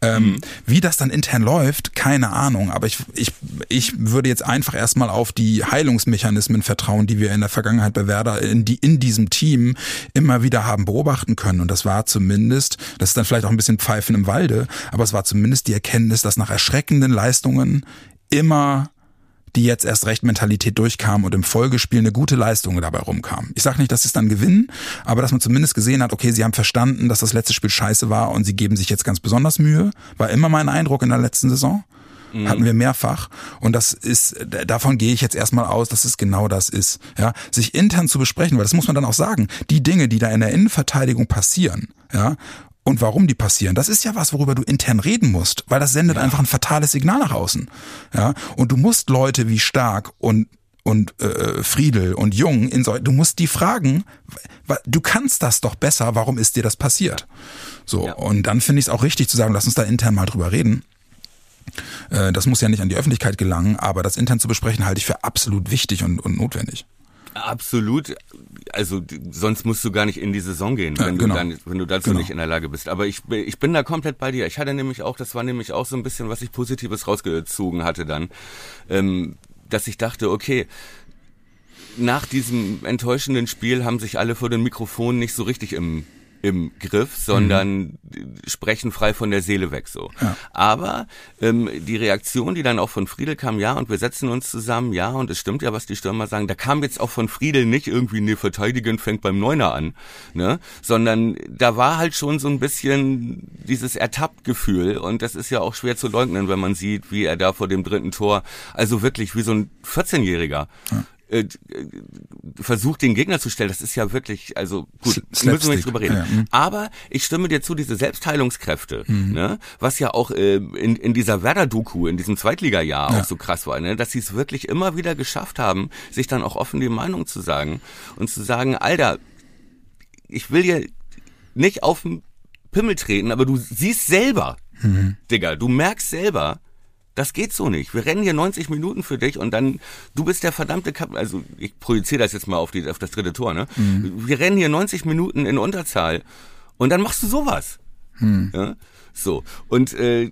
Ähm, Wie das dann intern läuft, keine Ahnung. Aber ich ich ich würde jetzt einfach erstmal auf die Heilungsmechanismen vertrauen, die wir in der Vergangenheit bei Werder in, die, in diesem Team immer wieder haben beobachten können. Und das war zumindest, das ist dann vielleicht auch ein bisschen Pfeifen im Walde, aber es war zumindest die Erkenntnis, dass nach erschreckenden Leistungen immer die jetzt erst recht Mentalität durchkam und im Folgespiel eine gute Leistung dabei rumkam. Ich sage nicht, dass es dann gewinnen, aber dass man zumindest gesehen hat, okay, sie haben verstanden, dass das letzte Spiel scheiße war und sie geben sich jetzt ganz besonders Mühe. War immer mein Eindruck in der letzten Saison. Hatten wir mehrfach. Und das ist, davon gehe ich jetzt erstmal aus, dass es genau das ist. Ja, sich intern zu besprechen, weil das muss man dann auch sagen, die Dinge, die da in der Innenverteidigung passieren, ja, und warum die passieren, das ist ja was, worüber du intern reden musst, weil das sendet einfach ein fatales Signal nach außen. Ja, und du musst Leute wie Stark und und äh, Friedel und Jung in so, du musst die fragen, du kannst das doch besser, warum ist dir das passiert? So Ja. und dann finde ich es auch richtig zu sagen, lass uns da intern mal drüber reden. Äh, Das muss ja nicht an die Öffentlichkeit gelangen, aber das intern zu besprechen halte ich für absolut wichtig und, und notwendig. Absolut. Also sonst musst du gar nicht in die Saison gehen, Ja, wenn genau. du dann, wenn du dazu Genau. nicht in der Lage bist. Aber ich, bin- ich bin da komplett bei dir. Ich hatte nämlich auch, das war nämlich auch so ein bisschen, was ich Positives rausgezogen hatte dann, ähm, dass ich dachte, okay, nach diesem enttäuschenden Spiel haben sich alle vor den Mikrofonen nicht so richtig im im Griff, sondern sprechen frei von der Seele weg so. Ja. Aber ähm, die Reaktion, die dann auch von Friedel kam, ja, und wir setzen uns zusammen, ja, und es stimmt ja, was die Stürmer sagen, da kam jetzt auch von Friedel nicht irgendwie, ne, verteidigen fängt beim Neuner an, ne, sondern da war halt schon so ein bisschen dieses Ertapptgefühl und das ist ja auch schwer zu leugnen, wenn man sieht, wie er da vor dem dritten Tor, also wirklich wie so ein 14-Jähriger, äh, äh, versucht, den Gegner zu stellen, das ist ja wirklich, also gut, Sl- müssen wir nicht Slapstick, drüber reden. ja, mhm. Aber ich stimme dir zu, diese Selbstheilungskräfte, ne, was ja auch äh, in, in dieser Werder-Doku, in diesem Zweitliga-Jahr Ja. auch so krass war, ne, dass sie es wirklich immer wieder geschafft haben, sich dann auch offen die Meinung zu sagen und zu sagen, Alter, ich will dir nicht auf den Pimmel treten, aber du siehst selber, Digga, du merkst selber, das geht so nicht. Wir rennen hier 90 Minuten für dich und dann, du bist der verdammte Kap also ich projiziere das jetzt mal auf, die, auf das dritte Tor, ne? Wir rennen hier 90 Minuten in Unterzahl und dann machst du sowas. Hm. Ja? So. Und äh,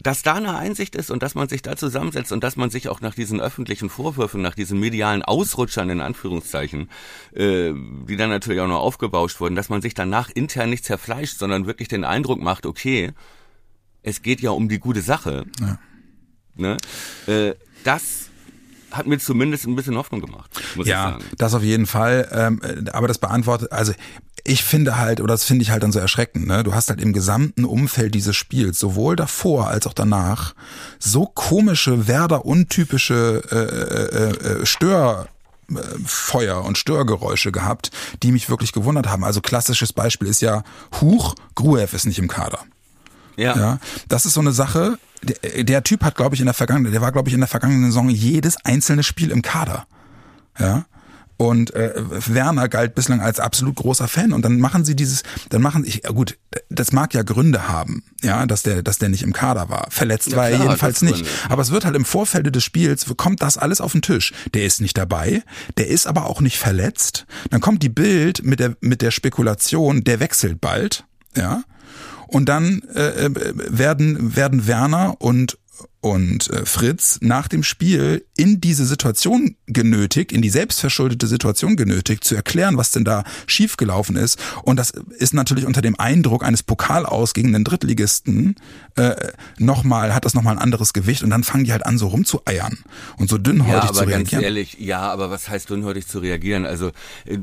dass da eine Einsicht ist und dass man sich da zusammensetzt und dass man sich auch nach diesen öffentlichen Vorwürfen, nach diesen medialen Ausrutschern in Anführungszeichen, äh, die dann natürlich auch noch aufgebauscht wurden, dass man sich danach intern nicht zerfleischt, sondern wirklich den Eindruck macht, okay, es geht ja um die gute Sache. Ja. Ne? Äh, das hat mir zumindest ein bisschen Hoffnung gemacht. Muss ja, das auf jeden Fall. Ähm, aber das beantwortet, also ich finde halt, oder das finde ich halt dann so erschreckend, ne? Du hast halt im gesamten Umfeld dieses Spiels, sowohl davor als auch danach, so komische, Werder untypische äh, äh, äh, Stör. Feuer und Störgeräusche gehabt, die mich wirklich gewundert haben. Also klassisches Beispiel ist ja, Huch, Gruev ist nicht im Kader. Ja. ja. Das ist so eine Sache, der, der Typ hat, glaube ich, in der vergangenen, der war, glaube ich, in der vergangenen Saison jedes einzelne Spiel im Kader. Ja. Und äh, Werner galt bislang als absolut großer Fan. Und dann machen sie dieses, dann machen ich gut, das mag ja Gründe haben, ja, dass der, dass der nicht im Kader war. Verletzt ja, war er jedenfalls nicht. Aber es wird halt im Vorfeld des Spiels kommt das alles auf den Tisch. Der ist nicht dabei, der ist aber auch nicht verletzt. Dann kommt die Bild mit der mit der Spekulation, der wechselt bald, ja. Und dann äh, äh, werden, werden Werner und und äh, Fritz nach dem Spiel in diese Situation genötigt, in die selbstverschuldete Situation genötigt, zu erklären, was denn da schiefgelaufen ist. Und das ist natürlich unter dem Eindruck eines Pokalaus gegen den Drittligisten äh, nochmal, hat das nochmal ein anderes Gewicht und dann fangen die halt an, so rumzueiern und so dünnhäutig ja, aber zu reagieren. Ganz ehrlich, ja, aber was heißt dünnhäutig zu reagieren? Also äh,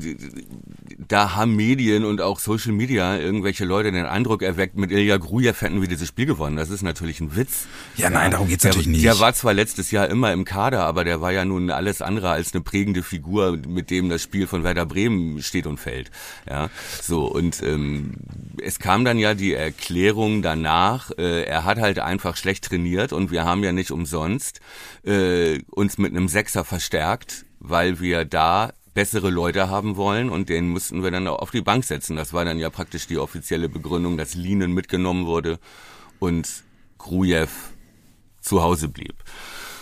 da haben Medien und auch Social Media irgendwelche Leute den Eindruck erweckt, mit Ilya Grujew hätten wir dieses Spiel gewonnen. Das ist natürlich ein Witz. Ja, nein, darum geht's natürlich nicht. Der war zwar letztes Jahr immer im Kader, aber der war ja nun alles andere als eine prägende Figur, mit dem das Spiel von Werder Bremen steht und fällt. Ja, so und ähm, es kam dann ja die Erklärung danach. Äh, er hat halt einfach schlecht trainiert und wir haben ja nicht umsonst äh, uns mit einem Sechser verstärkt, weil wir da bessere Leute haben wollen und den mussten wir dann auch auf die Bank setzen. Das war dann ja praktisch die offizielle Begründung, dass Linen mitgenommen wurde und Grujew zu Hause blieb.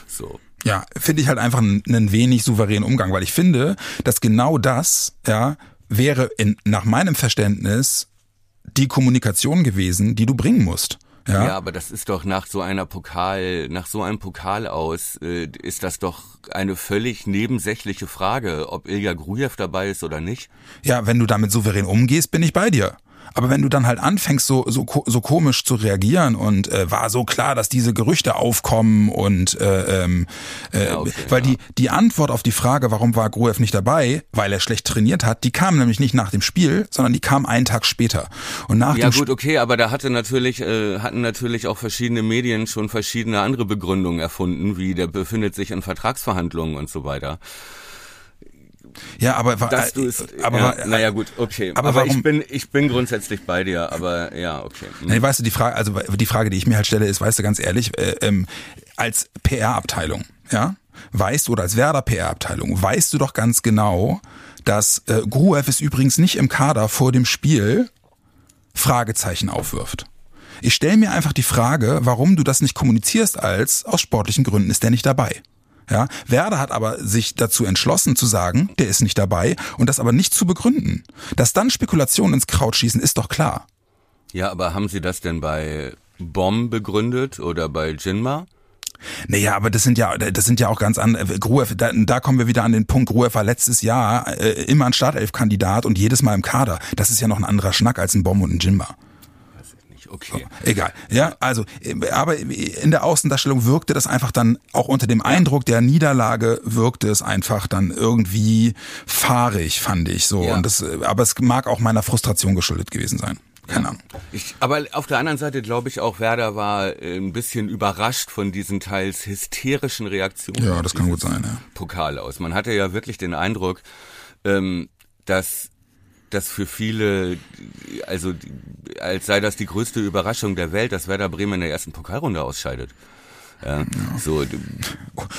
So. Ja, finde ich halt einfach einen, wenig souveränen Umgang, weil ich finde, dass genau das, ja, wäre in, nach meinem Verständnis die Kommunikation gewesen, die du bringen musst. Ja. ja, aber das ist doch nach so einer Pokal, nach so einem Pokal aus, äh, ist das doch eine völlig nebensächliche Frage, ob Ilja Grujew dabei ist oder nicht. Ja, wenn du damit souverän umgehst, bin ich bei dir. Aber wenn du dann halt anfängst, so, so, so komisch zu reagieren und äh, war so klar, dass diese Gerüchte aufkommen und äh, ähm, äh, ja, okay, weil ja. die, die Antwort auf die Frage, warum war Gruev nicht dabei, weil er schlecht trainiert hat, die kam nämlich nicht nach dem Spiel, sondern die kam einen Tag später. Und nach ja gut, okay, aber da hatte natürlich, äh, hatten natürlich auch verschiedene Medien schon verschiedene andere Begründungen erfunden, wie der befindet sich in Vertragsverhandlungen und so weiter. Ja, aber dass du es, aber ja, naja gut, okay. Aber, aber warum, ich bin ich bin grundsätzlich bei dir, aber ja, okay. Mhm. Nee, weißt du, die Frage, also die Frage, die ich mir halt stelle, ist, weißt du, ganz ehrlich, äh, ähm, als PR-Abteilung, ja, weißt du, oder als Werder PR-Abteilung, weißt du doch ganz genau, dass äh, Gruev ist übrigens nicht im Kader vor dem Spiel Fragezeichen aufwirft. Ich stelle mir einfach die Frage, warum du das nicht kommunizierst als aus sportlichen Gründen ist der nicht dabei. Ja, Werder hat aber sich dazu entschlossen zu sagen, der ist nicht dabei und das aber nicht zu begründen. Dass dann Spekulationen ins Kraut schießen, ist doch klar. Ja, aber haben Sie das denn bei Bomb begründet oder bei Jinma? Naja, aber das sind ja, das sind ja auch ganz andere. Gruev, da, da kommen wir wieder an den Punkt. Gruev war letztes Jahr äh, immer ein Startelf-Kandidat und jedes Mal im Kader. Das ist ja noch ein anderer Schnack als ein Bomb und ein Jinma okay. Oh, egal. Ja, also, aber in der Außendarstellung wirkte das einfach dann auch unter dem Eindruck der Niederlage wirkte es einfach dann irgendwie fahrig, fand ich so. Ja. Und das, aber es mag auch meiner Frustration geschuldet gewesen sein. Keine Ahnung. Ich, aber auf der anderen Seite glaube ich auch, Werder war äh, ein bisschen überrascht von diesen teils hysterischen Reaktionen. Ja, das kann gut sein, ja. Pokal aus. Man hatte ja wirklich den Eindruck, ähm, dass das für viele, also als sei das die größte Überraschung der Welt, dass Werder Bremen in der ersten Pokalrunde ausscheidet. Ja. So,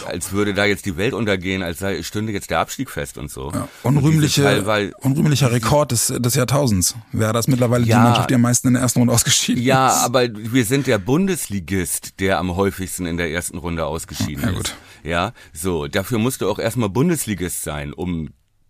als würde da jetzt die Welt untergehen, als sei, stünde jetzt der Abstieg fest und so. Ja, unrühmliche, Teil, weil, unrühmlicher Rekord des, des Jahrtausends. Wäre das mittlerweile ja, die Mannschaft, die am meisten in der ersten Runde ausgeschieden ja, ist. Ja, aber wir sind der Bundesligist, der am häufigsten in der ersten Runde ausgeschieden ja, gut. ist. Ja, so, dafür musst du auch erstmal Bundesligist sein, um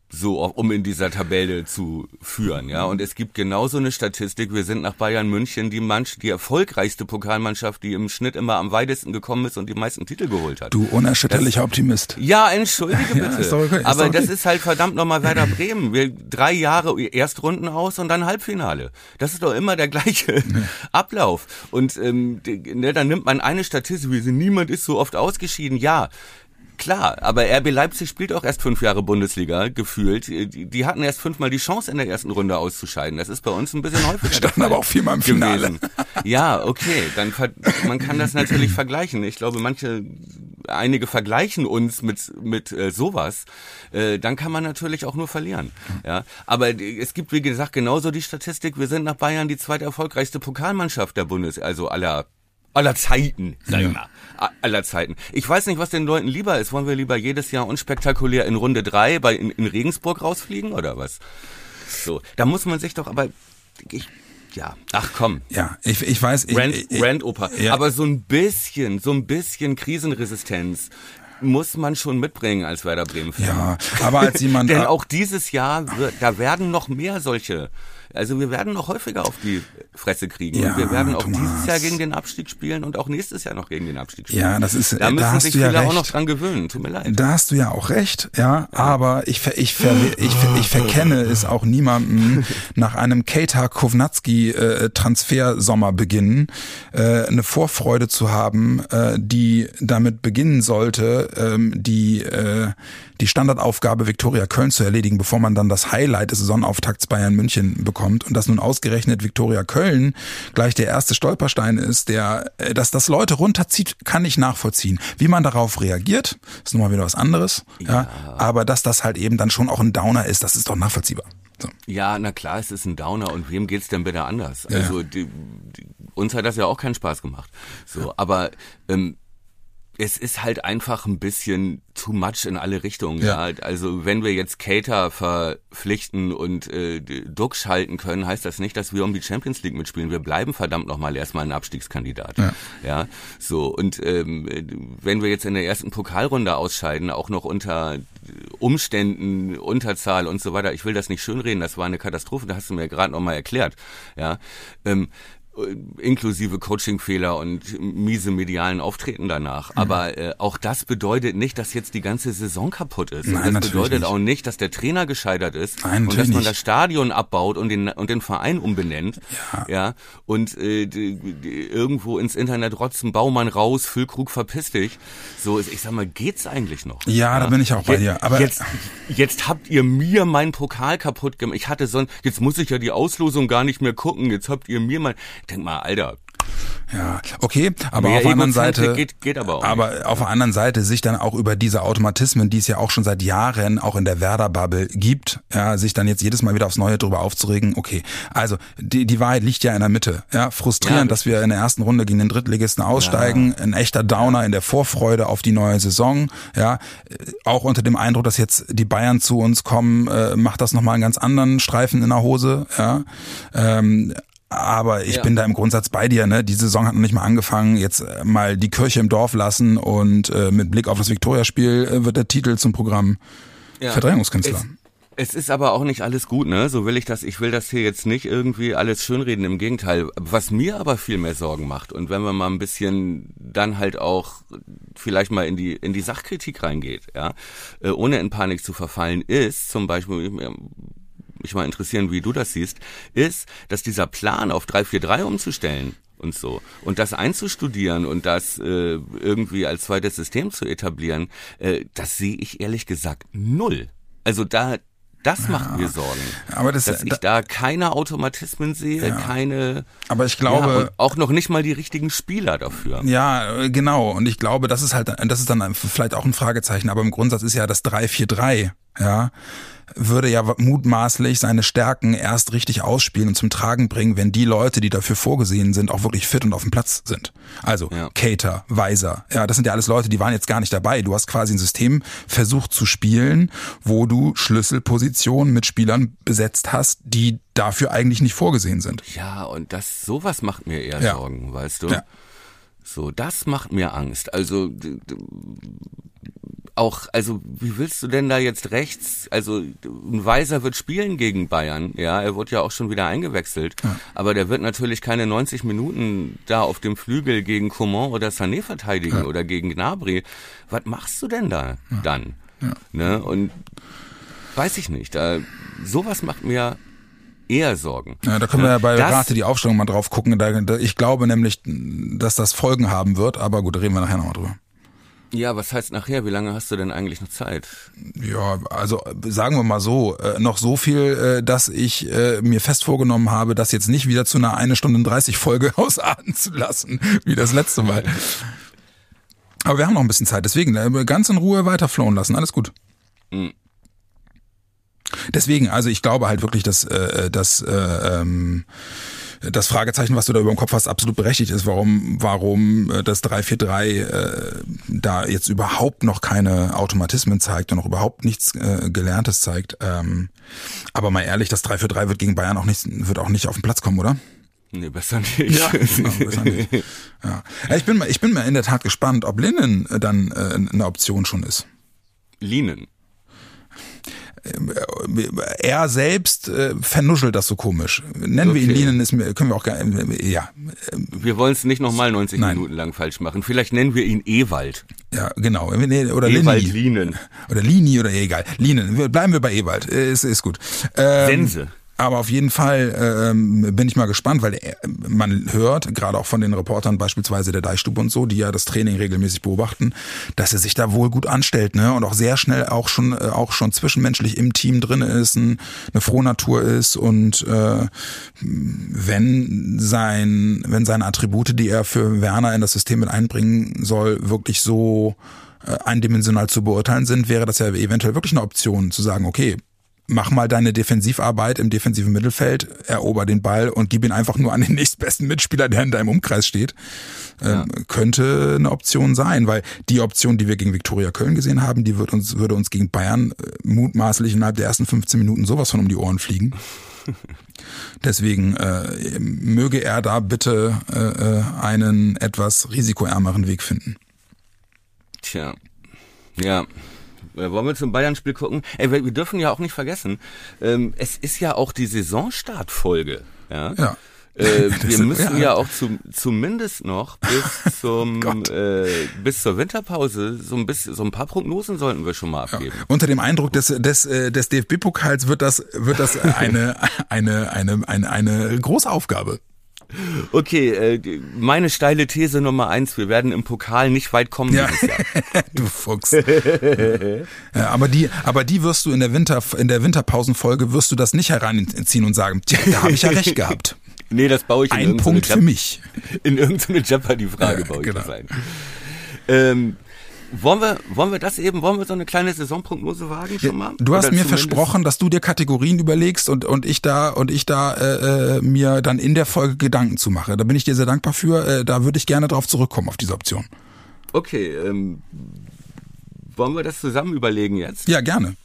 so um in dieser Tabelle zu führen, ja. Und es gibt genauso eine Statistik. Wir sind nach Bayern München die Mannschaft, die erfolgreichste Pokalmannschaft, die im Schnitt immer am weitesten gekommen ist und die meisten Titel geholt hat. Du unerschütterlicher Optimist. Ja, entschuldige (laughs) bitte. Ja, ist doch okay, ist Aber doch okay. das ist halt verdammt nochmal Werder Bremen. Wir drei Jahre Erstrunden aus und dann Halbfinale. Das ist doch immer der gleiche (laughs) Ablauf. Und ähm, ne, dann nimmt man eine Statistik, wie niemand ist so oft ausgeschieden. Ja. Klar, aber RB Leipzig spielt auch erst fünf Jahre Bundesliga, gefühlt. Die, die hatten erst fünfmal die Chance, in der ersten Runde auszuscheiden. Das ist bei uns ein bisschen häufiger. Standen aber auch viermal im Finale. gewesen. Ja, okay, dann man kann das natürlich vergleichen. Ich glaube, manche, einige vergleichen uns mit mit äh, sowas. Äh, dann kann man natürlich auch nur verlieren. Ja, aber es gibt wie gesagt genauso die Statistik. Wir sind nach Bayern die zweiterfolgreichste Pokalmannschaft der Bundes, also aller aller Zeiten, sag ich mal. Aller Zeiten. Ich weiß nicht, was den Leuten lieber ist. Wollen wir lieber jedes Jahr unspektakulär in Runde drei bei in, in Regensburg rausfliegen oder was? So, da muss man sich doch aber ich, ja, ach komm, Ja, ich, ich weiß. Ich, Rand, ich, Randoper. ja. Aber so ein bisschen, so ein bisschen Krisenresistenz muss man schon mitbringen als Werder Bremen-Fan. Ja, aber als jemand. (laughs) Denn auch dieses Jahr, wird, da werden noch mehr solche, also wir werden noch häufiger auf die Fresse kriegen. Ja, und wir werden auch Thomas. dieses Jahr gegen den Abstieg spielen und auch nächstes Jahr noch gegen den Abstieg spielen. Ja, das ist- Da da müssen hast sich du ja viele auch recht. noch dran gewöhnen. Tut mir leid. Da hast du ja auch recht, ja, aber ich, ver, ich, ver, ich, ver, ich verkenne es auch niemandem (laughs) nach einem Keita Kovnatski äh, Transfersommerbeginn äh, eine Vorfreude zu haben, äh, die damit beginnen sollte, ähm, die äh, die Standardaufgabe Viktoria Köln zu erledigen, bevor man dann das Highlight des Saisonauftakts Bayern München bekommt und dass nun ausgerechnet Viktoria Köln gleich der erste Stolperstein ist, der äh, dass das Leute runterzieht, kann ich nachvollziehen. Wie man darauf reagiert, ist nun mal wieder was anderes, ja. aber dass das halt eben dann schon auch ein Downer ist, das ist doch nachvollziehbar. So. Ja, na klar, es ist ein Downer und wem geht's denn bitte anders? Also die, die, uns hat das ja auch keinen Spaß gemacht. So, aber ähm, es ist halt einfach ein bisschen too much in alle Richtungen. Ja. Ja. Also wenn wir jetzt Cater verpflichten und äh, Duck schalten können, heißt das nicht, dass wir um die Champions League mitspielen. Wir bleiben verdammt nochmal erstmal ein Abstiegskandidat. Ja. ja. So und ähm, wenn wir jetzt in der ersten Pokalrunde ausscheiden, auch noch unter Umständen, Unterzahl und so weiter. Ich will das nicht schönreden, das war eine Katastrophe, da hast du mir gerade nochmal erklärt. Ja, ähm, äh, inklusive Coachingfehler und miese medialen Auftreten danach. Mhm. Aber äh, auch das bedeutet nicht, dass jetzt die ganze Saison kaputt ist. Nein, das bedeutet nicht. auch nicht, dass der Trainer gescheitert ist Nein, und dass man nicht. das Stadion abbaut und den und den Verein umbenennt. Ja, und äh, die, die, irgendwo ins Internet rotzen, Baumann raus, Füllkrug verpiss dich. So, ich sag mal, geht's eigentlich noch? Ja, da bin ich auch bei dir. Aber jetzt, jetzt habt ihr mir meinen Pokal kaputt gemacht. Ich hatte sonst, jetzt muss ich ja die Auslosung gar nicht mehr gucken. Jetzt habt ihr mir mein, denk mal, Alter, Ja, okay, aber Mehr auf der anderen Seite, geht- geht aber auch aber auf der anderen Seite sich dann auch über diese Automatismen, die es ja auch schon seit Jahren auch in der Werder-Bubble gibt, ja, sich dann jetzt jedes Mal wieder aufs Neue drüber aufzuregen, okay, also die, die Wahrheit liegt ja in der Mitte, ja, frustrierend, Ja. dass wir in der ersten Runde gegen den Drittligisten aussteigen, ein echter Downer in der Vorfreude auf die neue Saison, ja, auch unter dem Eindruck, dass jetzt die Bayern zu uns kommen, äh, macht das nochmal einen ganz anderen Streifen in der Hose, ja, ähm, aber ich Ja. bin da im Grundsatz bei dir. Ne? Die Saison hat noch nicht mal angefangen. Jetzt äh, mal die Kirche im Dorf lassen und äh, mit Blick auf das Viktoriaspiel äh, wird der Titel zum Programm Ja. Verdrängungskünstler. Es, es ist aber auch nicht alles gut, ne? So will ich das, ich will das hier jetzt nicht irgendwie alles schönreden, im Gegenteil. Was mir aber viel mehr Sorgen macht und wenn man mal ein bisschen dann halt auch vielleicht mal in die, in die Sachkritik reingeht, ja, äh, ohne in Panik zu verfallen, ist zum Beispiel, mich mal interessieren, wie du das siehst, ist, dass dieser Plan auf 343 umzustellen und so und das einzustudieren und das äh, irgendwie als zweites System zu etablieren, äh, das sehe ich ehrlich gesagt null. Also da das macht mir Sorgen, Aber das- dass ich da- da keine Automatismen sehe, keine Aber ich glaube, ja, auch noch nicht mal die richtigen Spieler dafür. Ja, äh, genau. Und ich glaube, das ist halt, das ist dann vielleicht auch ein Fragezeichen, aber im Grundsatz ist ja das 3-4-3, ja, würde ja mutmaßlich seine Stärken erst richtig ausspielen und zum Tragen bringen, wenn die Leute, die dafür vorgesehen sind, auch wirklich fit und auf dem Platz sind. Also Ja. Cater, Weiser, ja, das sind ja alles Leute, die waren jetzt gar nicht dabei. Du hast quasi ein System versucht zu spielen, wo du Schlüsselpositionen mit Spielern besetzt hast, die dafür eigentlich nicht vorgesehen sind. Ja, und das sowas macht mir eher Ja. Sorgen, weißt du? Ja. So, das macht mir Angst. Also auch, also wie willst du denn da jetzt rechts, also ein Weiser wird spielen gegen Bayern, ja, er wird ja auch schon wieder eingewechselt, ja. aber der wird natürlich keine 90 Minuten da auf dem Flügel gegen Coman oder Sané verteidigen ja. oder gegen Gnabry. Was machst du denn da ja. dann? Ne? Und weiß ich nicht, da, sowas macht mir eher Sorgen. Ja, da können wir ja bei das, Rate die Aufstellung mal drauf gucken. Da, da, ich glaube nämlich, dass das Folgen haben wird, aber gut, da reden wir nachher nochmal drüber. Ja, was heißt nachher? Wie lange hast du denn eigentlich noch Zeit? Ja, also sagen wir mal so, äh, noch so viel, äh, dass ich äh, mir fest vorgenommen habe, das jetzt nicht wieder zu einer eine Stunde 30 Folge (laughs) ausarten zu lassen, wie das letzte Mal. Aber wir haben noch ein bisschen Zeit, deswegen ganz in Ruhe weiterflowen lassen, alles gut. Mhm. Deswegen, also ich glaube halt wirklich, dass, äh, dass äh, ähm, das Fragezeichen, was du da über dem Kopf hast, absolut berechtigt ist, warum, warum äh, das 343 äh, da jetzt überhaupt noch keine Automatismen zeigt und noch überhaupt nichts äh, Gelerntes zeigt. Ähm, aber mal ehrlich, das 343 wird gegen Bayern auch nicht, wird auch nicht auf den Platz kommen, oder? Nee, besser nicht. Ja, (laughs) genau, besser nicht. Ja. Ich bin mal, ich bin mal in der Tat gespannt, ob Linnen dann äh, eine Option schon ist. Linen er selbst äh, vernuschelt das so komisch. Nennen okay. wir ihn Linen, ist, können wir auch gar ja. Wir wollen es nicht nochmal 90 Nein. Minuten lang falsch machen. Vielleicht nennen wir ihn Ewald. Ja, genau. Oder Ewald Lini. Linen. Oder Lini oder egal. Linen. Bleiben wir bei Ewald. Ist, ist gut. Ähm, Sense. Aber auf jeden Fall ähm, bin ich mal gespannt, weil äh, man hört, gerade auch von den Reportern beispielsweise der Deichstube und so, die ja das Training regelmäßig beobachten, dass er sich da wohl gut anstellt, ne? Und auch sehr schnell auch schon äh, auch schon zwischenmenschlich im Team drin ist, ein, eine Frohnatur ist und äh, wenn sein, wenn seine Attribute, die er für Werner in das System mit einbringen soll, wirklich so äh, eindimensional zu beurteilen sind, wäre das ja eventuell wirklich eine Option zu sagen, okay, mach mal deine Defensivarbeit im defensiven Mittelfeld, erober den Ball und gib ihn einfach nur an den (laughs) nächstbesten Mitspieler, der in deinem Umkreis steht. Ja. Ähm, könnte eine Option sein, weil die Option, die wir gegen Viktoria Köln gesehen haben, die wird uns, würde uns gegen Bayern äh, mutmaßlich innerhalb der ersten 15 Minuten sowas von um die Ohren fliegen. (laughs) Deswegen äh, möge er da bitte äh, äh, einen etwas risikoärmeren Weg finden. Tja, ja, wollen wir zum Bayern-Spiel gucken? Ey, wir, wir, dürfen ja auch nicht vergessen, ähm, es ist ja auch die Saisonstartfolge. Ja. ja. Äh, (laughs) wir müssen ja, ja auch zum, zumindest noch bis (laughs) zum oh äh, bis zur Winterpause so ein bisschen so ein paar Prognosen sollten wir schon mal abgeben. Ja. Unter dem Eindruck des des äh, des DFB-Pokals wird das wird das (laughs) eine eine eine eine eine große Aufgabe. Okay, äh, meine steile These Nummer eins, wir werden im Pokal nicht weit kommen ja. dieses Jahr. (laughs) du Fuchs. ja, aber die, aber die wirst du in der Winter, in der Winterpausenfolge wirst du das nicht heranziehen und sagen, tja, da habe ich ja recht gehabt. (laughs) Nee, das baue ich in Ein Punkt für mich. (laughs) In irgendeine Jeopardy-Frage ja, baue ich genau. das ein. Ähm, wollen wir, wollen wir das eben, wollen wir so eine kleine Saisonprognose wagen schon mal? Du hast Oder mir versprochen, dass du dir Kategorien überlegst und, und ich da, und ich da äh, äh, mir dann in der Folge Gedanken zu mache. Da bin ich dir sehr dankbar für. Äh, da würde ich gerne drauf zurückkommen, auf diese Option. Okay, ähm, wollen wir das zusammen überlegen jetzt? Ja, gerne.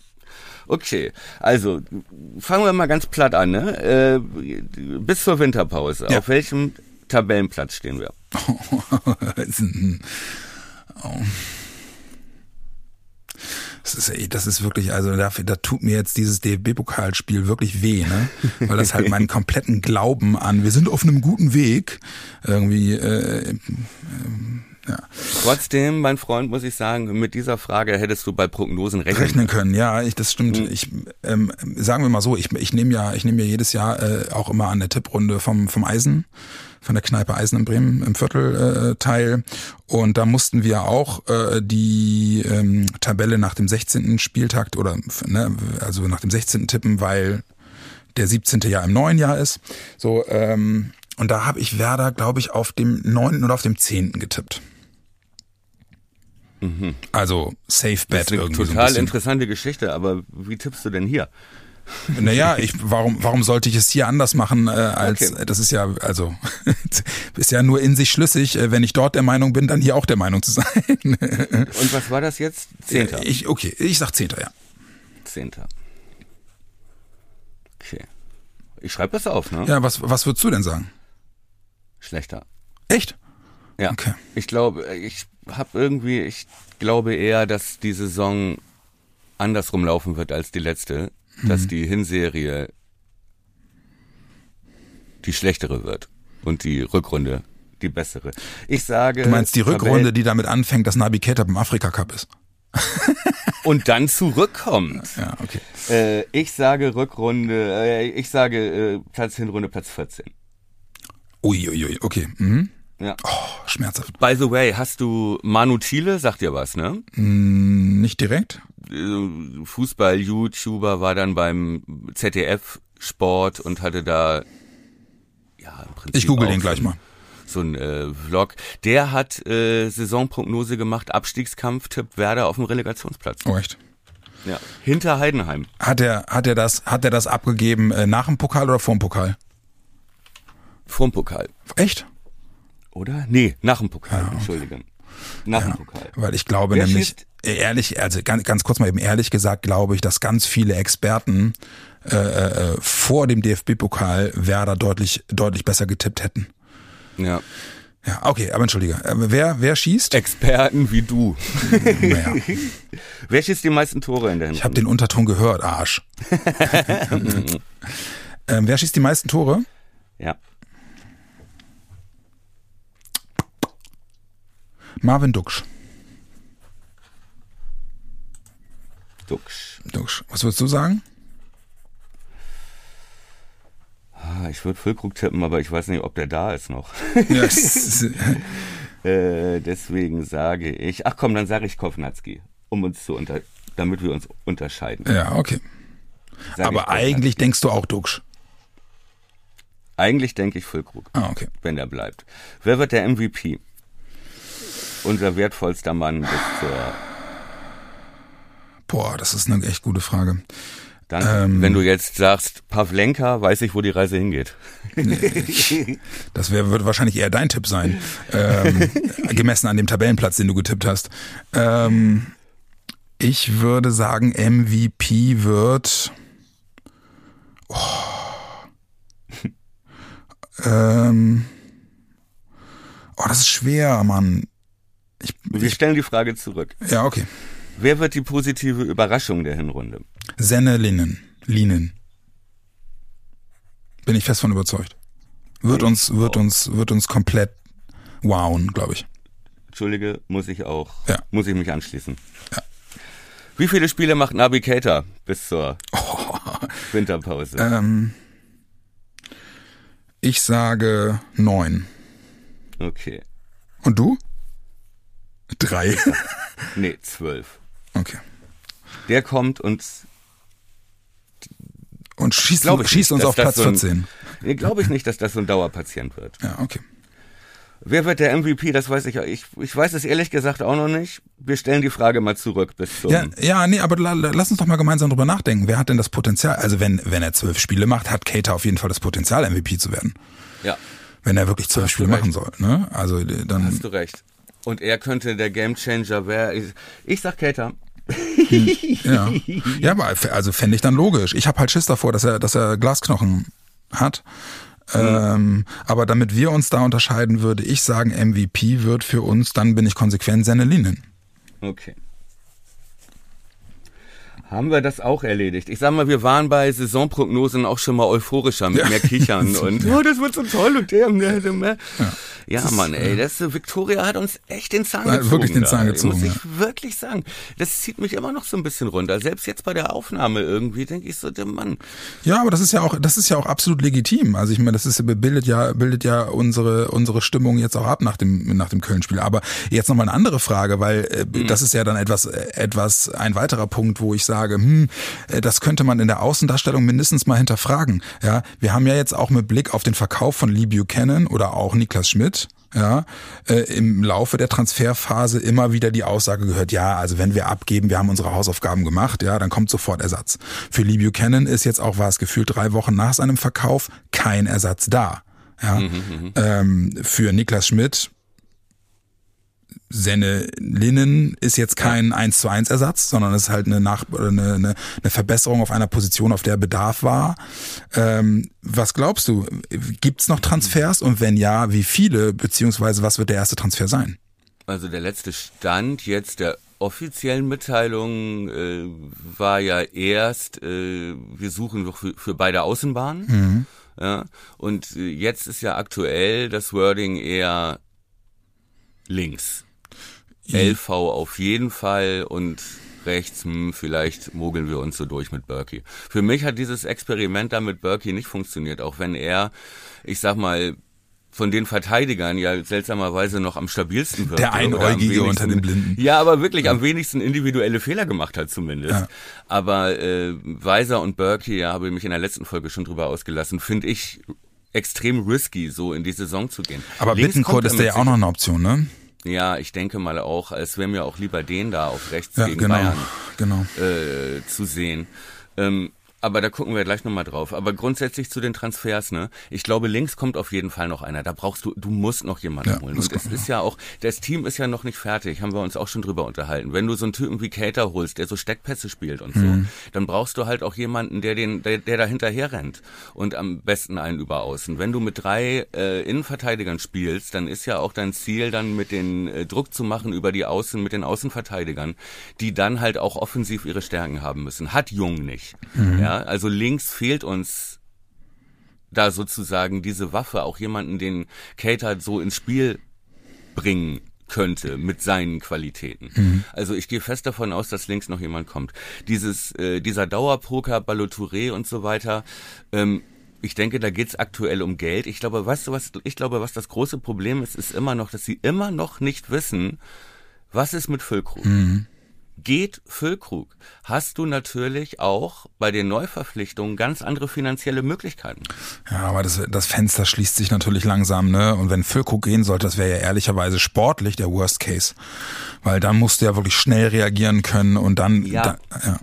Okay, also fangen wir mal ganz platt an. Ne? Äh, bis zur Winterpause. Ja. Auf welchem Tabellenplatz stehen wir? (laughs) oh. Das ist, das ist wirklich, also da, da tut mir jetzt dieses DFB-Pokalspiel wirklich weh, ne? Weil das halt meinen kompletten Glauben an, wir sind auf einem guten Weg, irgendwie, äh, äh, ja. Trotzdem, mein Freund, muss ich sagen, mit dieser Frage hättest du bei Prognosen rechnen, rechnen können. Ja, ich, das stimmt. Mhm. Ich ähm, sagen wir mal so, ich, ich nehme ja, ich nehme ja jedes Jahr äh, auch immer an der Tipprunde vom vom Eisen von der Kneipe Eisen in Bremen im Viertel äh, teil. Und da mussten wir auch äh, die ähm, Tabelle nach dem 16. Spieltag oder ne, also nach dem 16. tippen, weil der 17. Jahr im neuen Jahr ist. So, ähm, und da habe ich Werder, glaube ich, auf dem 9. oder auf dem 10. getippt. Mhm. Also Safe Bet irgendwie. Total so interessante Geschichte, aber wie tippst du denn hier? Naja, ich, warum, warum sollte ich es hier anders machen äh, als okay. das ist ja, also (laughs) ist ja nur in sich schlüssig, äh, wenn ich dort der Meinung bin, dann hier auch der Meinung zu sein. (laughs) Und was war das jetzt? Zehnter. Ich, okay, ich sag Zehnter, ja. Zehnter. Okay. Ich schreibe das auf, ne? Ja, was, was würdest du denn sagen? Schlechter. Echt? Ja. Okay. Ich glaube, ich habe irgendwie, ich glaube eher, dass die Saison andersrum laufen wird als die letzte, Mhm. dass die Hinserie die schlechtere wird und die Rückrunde die bessere. Ich sage. Du meinst die Rückrunde, die damit anfängt, dass Nabi Keita beim Afrika Cup ist? (laughs) und dann zurückkommt. Ja, okay. Äh, ich sage Rückrunde, äh, ich sage äh, Platz Hinrunde Platz 14. Uiuiui, ui, okay. Mhm. Ja. Oh, schmerzhaft. By the way, hast du Manu Thiele, sagt dir was, ne? Mm, nicht direkt? Äh, Fußball-YouTuber war dann beim ZDF Sport und hatte da ja im Prinzip Ich google den gleich mal. So ein äh, Vlog. Der hat äh, Saisonprognose gemacht, Abstiegskampf, Tipp Werder auf dem Relegationsplatz. Oh, echt? Ja. Hinter Heidenheim. Hat er, hat er das, hat er das abgegeben äh, nach dem Pokal oder vor dem Pokal? Vorm Pokal. Echt? Oder? Nee, nach dem Pokal, Entschuldige. Nach dem Pokal. Weil ich glaube Wer nämlich, schießt- äh, ehrlich, also ganz, ganz kurz mal eben ehrlich gesagt, glaube ich, dass ganz viele Experten äh, äh, vor dem DFB-Pokal Werder deutlich, deutlich besser getippt hätten. Ja. Ja, okay, aber entschuldige. Äh, wer, wer schießt? Experten wie du. Naja, (laughs) Wer schießt die meisten Tore in der ich habe den Unterton gehört, Arsch. (laughs) ähm, wer schießt die meisten Tore? Ja. Marvin Duksch. Duxch. Duksch. Was würdest du sagen? Ah, Ich würde Füllkrug tippen, aber ich weiß nicht, ob der da ist noch. Ja, (laughs) es ist- Äh, deswegen sage ich, ach komm, dann sage ich Kovnatski, um uns zu unter, damit wir uns unterscheiden. ja okay. Sag Aber eigentlich denkst du auch Duksch. eigentlich denke ich Füllkrug, Ah, okay. wenn der bleibt. Wer wird der MVP? Unser wertvollster Mann bis zur Boah, das ist eine echt gute Frage. Danke. Ähm. Wenn du jetzt sagst, Pavlenka, weiß ich, wo die Reise hingeht. Das wär, wird wahrscheinlich eher dein Tipp sein, ähm, (laughs) gemessen an dem Tabellenplatz, den du getippt hast. Ähm, ich würde sagen, MVP wird. Oh, (laughs) ähm, oh, das ist schwer, Mann. Ich, Wir stellen die Frage zurück. ja, okay. Wer wird die positive Überraschung der Hinrunde? Senne Linen. Linen. Bin ich fest von überzeugt. Wird uns, wird uns, wird uns komplett wowen, glaube ich. Entschuldige, muss ich auch, Ja. muss ich mich anschließen. Wie viele Spiele macht Nabi Keita bis zur (laughs) Winterpause? Ähm, ich sage neun. Okay. Und du? Drei. (laughs) Nee, zwölf. Okay. Der kommt und Und schießt, Glaub ich schießt nicht, uns auf Platz so ein- 14. nee, glaube ich nicht, dass das so ein Dauerpatient wird. Ja, okay. Wer wird der MVP? Das weiß ich. Ich, ich weiß es ehrlich gesagt auch noch nicht. Wir stellen die Frage mal zurück bis zum. Ja, ja, nee, aber la, la, lass uns doch mal gemeinsam drüber nachdenken. Wer hat denn das Potenzial? Also wenn, wenn er zwölf Spiele macht, hat Cater auf jeden Fall das Potenzial, MVP zu werden. ja Wenn er wirklich zwölf Spiele machen soll. Ne? Also äh, dann. hast du recht. Und er könnte der Gamechanger werden. Ich, ich sag Kater. Ja, ja aber also fände ich dann logisch. Ich habe halt Schiss davor, dass er, dass er Glasknochen hat. Ähm, aber damit wir uns da unterscheiden, würde ich sagen, MVP wird für uns, dann bin ich konsequent Senne Linen. Okay. Haben wir das auch erledigt? Ich sag mal, wir waren bei Saisonprognosen auch schon mal euphorischer mit mehr Kichern (laughs) und oh, das wird so toll und der, der, der, der. Ja, Mann, ey, das äh, Victoria hat uns echt den Zahn Hat gezogen. wirklich den Zahn da, gezogen, Muss ich ja. wirklich sagen. Das zieht mich immer noch so ein bisschen runter. Selbst jetzt bei der Aufnahme irgendwie denke ich so, der Mann. Ja, aber das ist ja auch, das ist ja auch absolut legitim. Also ich meine, das ist bildet ja bildet ja unsere unsere Stimmung jetzt auch ab nach dem nach dem Köln-Spiel. Aber jetzt noch mal eine andere Frage, weil äh, das ist ja dann etwas äh, etwas ein weiterer Punkt, wo ich sage, hm, äh, das könnte man in der Außendarstellung mindestens mal hinterfragen. Ja, wir haben ja jetzt auch mit Blick auf den Verkauf von Lee Buchanan oder auch Niklas Schmidt ja, äh, im Laufe der Transferphase immer wieder die Aussage gehört, ja, also wenn wir abgeben, wir haben unsere Hausaufgaben gemacht, ja, dann kommt sofort Ersatz. Für Lee Buchanan ist jetzt auch, war es gefühlt drei Wochen nach seinem Verkauf, kein Ersatz da. Ja. ähm, für Niklas Schmidt Senne Linnen ist jetzt kein eins zu eins Ersatz, sondern es ist halt eine, Nach eine, eine, eine Verbesserung auf einer Position, auf der Bedarf war. Ähm, was glaubst du? Gibt's noch Transfers und wenn ja, wie viele? Beziehungsweise was wird der erste Transfer sein? Also der letzte Stand jetzt der offiziellen Mitteilung äh, war ja erst, äh, wir suchen noch für, für beide Außenbahnen. Mhm. Ja, und jetzt ist ja aktuell das Wording eher links. LV auf jeden Fall und rechts, hm, vielleicht mogeln wir uns so durch mit Berkey. Für mich hat dieses Experiment da mit Berkey nicht funktioniert, auch wenn er, ich sag mal, von den Verteidigern ja seltsamerweise noch am stabilsten wird. Der Einäugige unter den Blinden. Ja, aber wirklich ja. am wenigsten individuelle Fehler gemacht hat zumindest. Ja. Aber äh, Weiser und Berkey, ja, habe ich mich in der letzten Folge schon drüber ausgelassen, finde ich extrem risky, so in die Saison zu gehen. Aber Bittencourt ist da ja auch noch eine Option, ne? Ja, ich denke mal auch, es wäre mir auch lieber den da auf rechts ja, gegen genau, Bayern genau. Äh, zu sehen. Ähm, aber da gucken wir gleich nochmal drauf. Aber grundsätzlich zu den Transfers, ne? Ich glaube, links kommt auf jeden Fall noch einer. Da brauchst du, du musst noch jemanden ja, holen. Und es ist ja auch, das Team ist ja noch nicht fertig, haben wir uns auch schon drüber unterhalten. Wenn du so einen Typen wie Cater holst, der so Steckpässe spielt und so, mhm. dann brauchst du halt auch jemanden, der den, der, der da hinterher rennt. Und am besten einen über außen. Wenn du mit drei äh, Innenverteidigern spielst, dann ist ja auch dein Ziel, dann mit den äh, Druck zu machen über die Außen, mit den Außenverteidigern, die dann halt auch offensiv ihre Stärken haben müssen. Hat Jung nicht. Mhm. Ja, also links fehlt uns da sozusagen diese Waffe, auch jemanden, den Kate so ins Spiel bringen könnte mit seinen Qualitäten. Mhm. Also ich gehe fest davon aus, dass links noch jemand kommt. Dieses, äh, dieser Dauerpoker, Ballotouré und so weiter, ähm, ich denke, da geht's aktuell um Geld. Ich glaube, weißt du was, ich glaube, was das große Problem ist, ist immer noch, dass sie immer noch nicht wissen, was ist mit Füllkrug. Mhm. Geht Füllkrug, hast du natürlich auch bei den Neuverpflichtungen ganz andere finanzielle Möglichkeiten. Ja, aber das, das Fenster schließt sich natürlich langsam, ne? Und wenn Füllkrug gehen sollte, das wäre ja ehrlicherweise sportlich der Worst Case. Weil dann musst du ja wirklich schnell reagieren können und dann. Ja. Da, ja.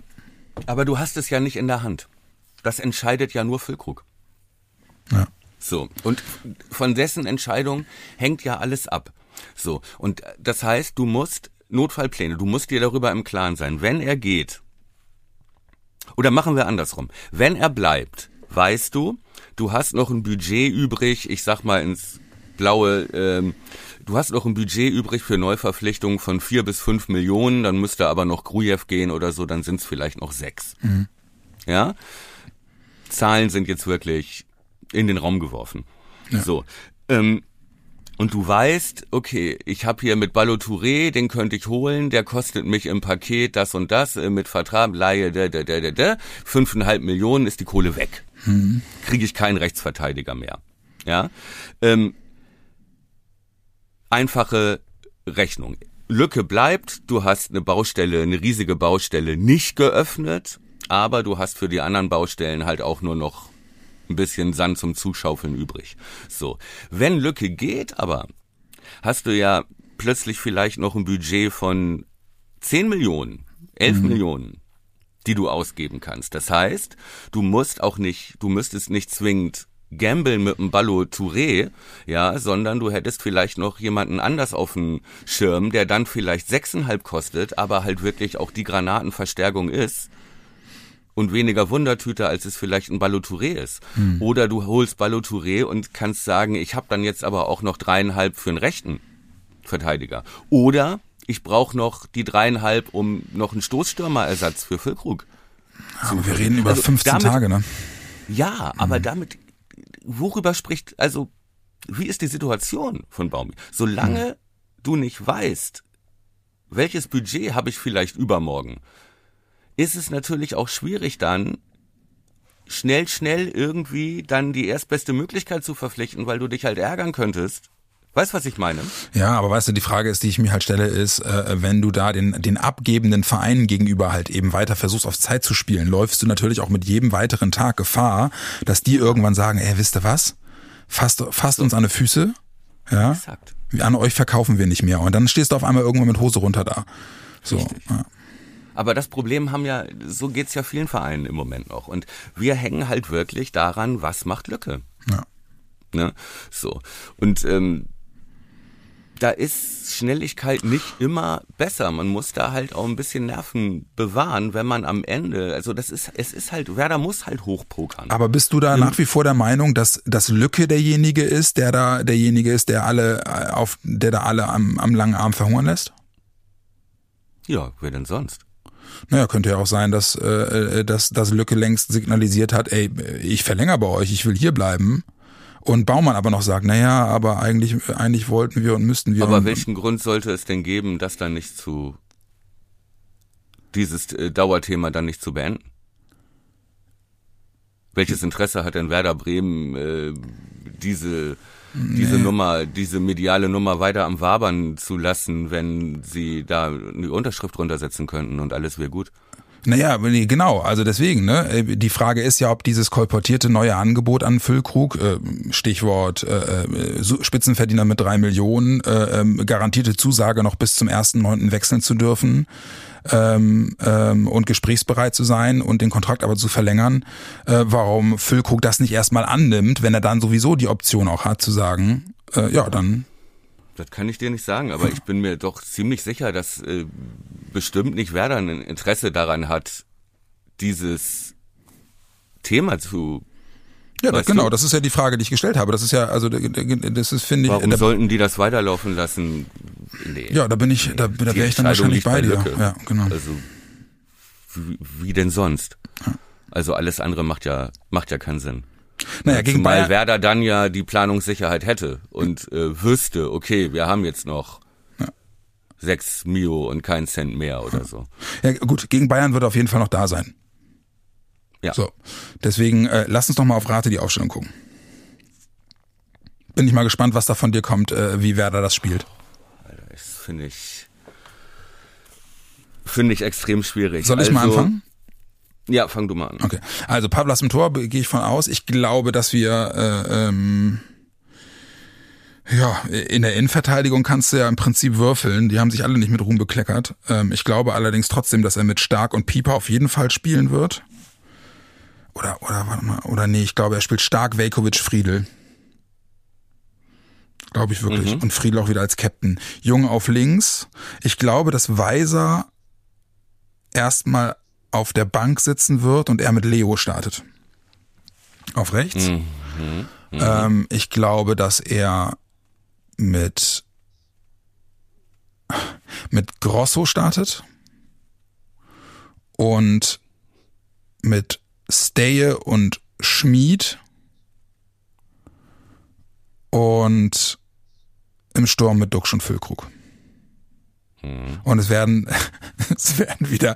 Aber du hast es ja nicht in der Hand. Das entscheidet ja nur Füllkrug. Ja. So. Und von dessen Entscheidung hängt ja alles ab. So. Und das heißt, du musst Notfallpläne. Du musst dir darüber im Klaren sein. Wenn er geht, oder machen wir andersrum. Wenn er bleibt, weißt du, du hast noch ein Budget übrig, ich sag mal ins blaue, ähm, du hast noch ein Budget übrig für Neuverpflichtungen von vier bis fünf Millionen, dann müsste aber noch Grujew gehen oder so, dann sind es vielleicht noch sechs. Mhm. Ja? Zahlen sind jetzt wirklich in den Raum geworfen. Ja. So. Ähm, und du weißt, okay, ich habe hier mit Ballo Touré, den könnte ich holen, der kostet mich im Paket das und das, äh, mit Vertrag, Laie, da, da, da, da, da, fünfeinhalb Millionen ist die Kohle weg. Mhm. Kriege ich keinen Rechtsverteidiger mehr. Ja, ähm, einfache Rechnung. Lücke bleibt, du hast eine Baustelle, eine riesige Baustelle nicht geöffnet, aber du hast für die anderen Baustellen halt auch nur noch ein bisschen Sand zum Zuschaufeln übrig. So. Wenn Lücke geht, aber hast du ja plötzlich vielleicht noch ein Budget von 10 Millionen, 11 mhm. Millionen, die du ausgeben kannst. Das heißt, du musst auch nicht, du müsstest nicht zwingend gambeln mit dem Ballo Touré, ja, sondern du hättest vielleicht noch jemanden anders auf dem Schirm, der dann vielleicht sechseinhalb kostet, aber halt wirklich auch die Granatenverstärkung ist und weniger Wundertüte, als es vielleicht ein Ballotouré ist. Hm. Oder du holst Ballotouré und kannst sagen, ich habe dann jetzt aber auch noch dreieinhalb für einen rechten Verteidiger. Oder ich brauche noch die dreieinhalb, um noch einen Stoßstürmerersatz für Füllkrug. Aber wir reden über also 15 damit, Tage, ne? Ja, aber mhm. damit, worüber spricht, also, wie ist die Situation von Baumi? Solange mhm. du nicht weißt, welches Budget habe ich vielleicht übermorgen, ist es natürlich auch schwierig dann, schnell, schnell irgendwie dann die erstbeste Möglichkeit zu verpflichten, weil du dich halt ärgern könntest. Weißt was ich meine? Ja, aber weißt du, die Frage ist, die ich mir halt stelle, ist, äh, wenn du da den, den abgebenden Vereinen gegenüber halt eben weiter versuchst, auf Zeit zu spielen, läufst du natürlich auch mit jedem weiteren Tag Gefahr, dass die irgendwann sagen, ey, wisst ihr was? Fasst, fasst uns an die Füße. Ja. Exakt. An euch verkaufen wir nicht mehr. Und dann stehst du auf einmal irgendwann mit Hose runter da. So. Ja. Aber das Problem haben ja, so geht's ja vielen Vereinen im Moment noch. Und wir hängen halt wirklich daran, was macht Lücke. Ja. Ne? So. Und ähm, da ist Schnelligkeit nicht immer besser. Man muss da halt auch ein bisschen Nerven bewahren, wenn man am Ende, also das ist, es ist halt, Werder muss halt hochpokern. Aber bist du da nach wie vor der Meinung, dass, dass Lücke derjenige ist, der da, derjenige ist, der alle äh, auf, der da alle am, am langen Arm verhungern lässt? Ja, wer denn sonst? Naja, könnte ja auch sein, dass, äh, dass, dass Lücke längst signalisiert hat, ey, ich verlängere bei euch, ich will hier bleiben. Und Baumann aber noch sagt, naja, aber eigentlich, eigentlich wollten wir und müssten wir. Aber und, welchen Grund sollte es denn geben, das dann nicht zu, dieses äh, Dauerthema dann nicht zu beenden? Welches Interesse hat denn Werder Bremen, äh, diese, diese Nee. Nummer, diese mediale Nummer weiter am Wabern zu lassen, wenn sie da eine Unterschrift runtersetzen könnten und alles wäre gut? Naja, nee, genau, also deswegen, ne? Die Frage ist ja, ob dieses kolportierte neue Angebot an Füllkrug, äh, Stichwort äh, äh, Spitzenverdiener mit drei Millionen, äh, ähm, garantierte Zusage noch bis zum 1.9. wechseln zu dürfen ähm, ähm, und gesprächsbereit zu sein und den Kontrakt aber zu verlängern, äh, warum Füllkrug das nicht erstmal annimmt, wenn er dann sowieso die Option auch hat zu sagen, äh, ja, dann Das kann ich dir nicht sagen, aber ich bin mir doch ziemlich sicher, dass äh, bestimmt nicht Werder ein Interesse daran hat, dieses Thema zu. Ja, das, genau, du? das ist ja die Frage, die ich gestellt habe. Das ist ja, also das ist, finde ich, Warum da- sollten die das weiterlaufen lassen? Nee. Ja, da bin ich, da, da wäre ich dann wahrscheinlich bei dir. Lücke. Ja, genau. Also wie, wie denn sonst? Also alles andere macht ja macht ja keinen Sinn. Naja, gegen Zumal Bayern. Werder dann ja die Planungssicherheit hätte und äh, wüsste, okay, wir haben jetzt noch sechs Mio und keinen Cent mehr oder so. Ja, gut, gegen Bayern wird auf jeden Fall noch da sein. Ja. So, deswegen äh, lass uns doch mal auf Rate die Aufstellung gucken. Bin ich mal gespannt, was da von dir kommt, äh, wie Werder das spielt. Das finde ich finde ich extrem schwierig. Soll ich mal Also- anfangen? Ja, fang du mal an. Okay. Also Pavlas im Tor gehe ich von aus. Ich glaube, dass wir äh, ähm, ja in der Innenverteidigung kannst du ja im Prinzip würfeln. Die haben sich alle nicht mit Ruhm bekleckert. Ähm, ich glaube allerdings trotzdem, dass er mit Stark und Pieper auf jeden Fall spielen wird. Oder oder warte mal oder nee, ich glaube, er spielt Stark, Velkovic, Friedel. Glaube ich wirklich. Und Friedel auch wieder als Captain. Jung auf links. Ich glaube, dass Weiser erstmal auf der Bank sitzen wird und er mit Leo startet. Auf rechts. Ähm, ich glaube, dass er mit mit Grosso startet und mit Steje und Schmied und im Sturm mit Duxch und Füllkrug. Und es werden, (laughs) es werden wieder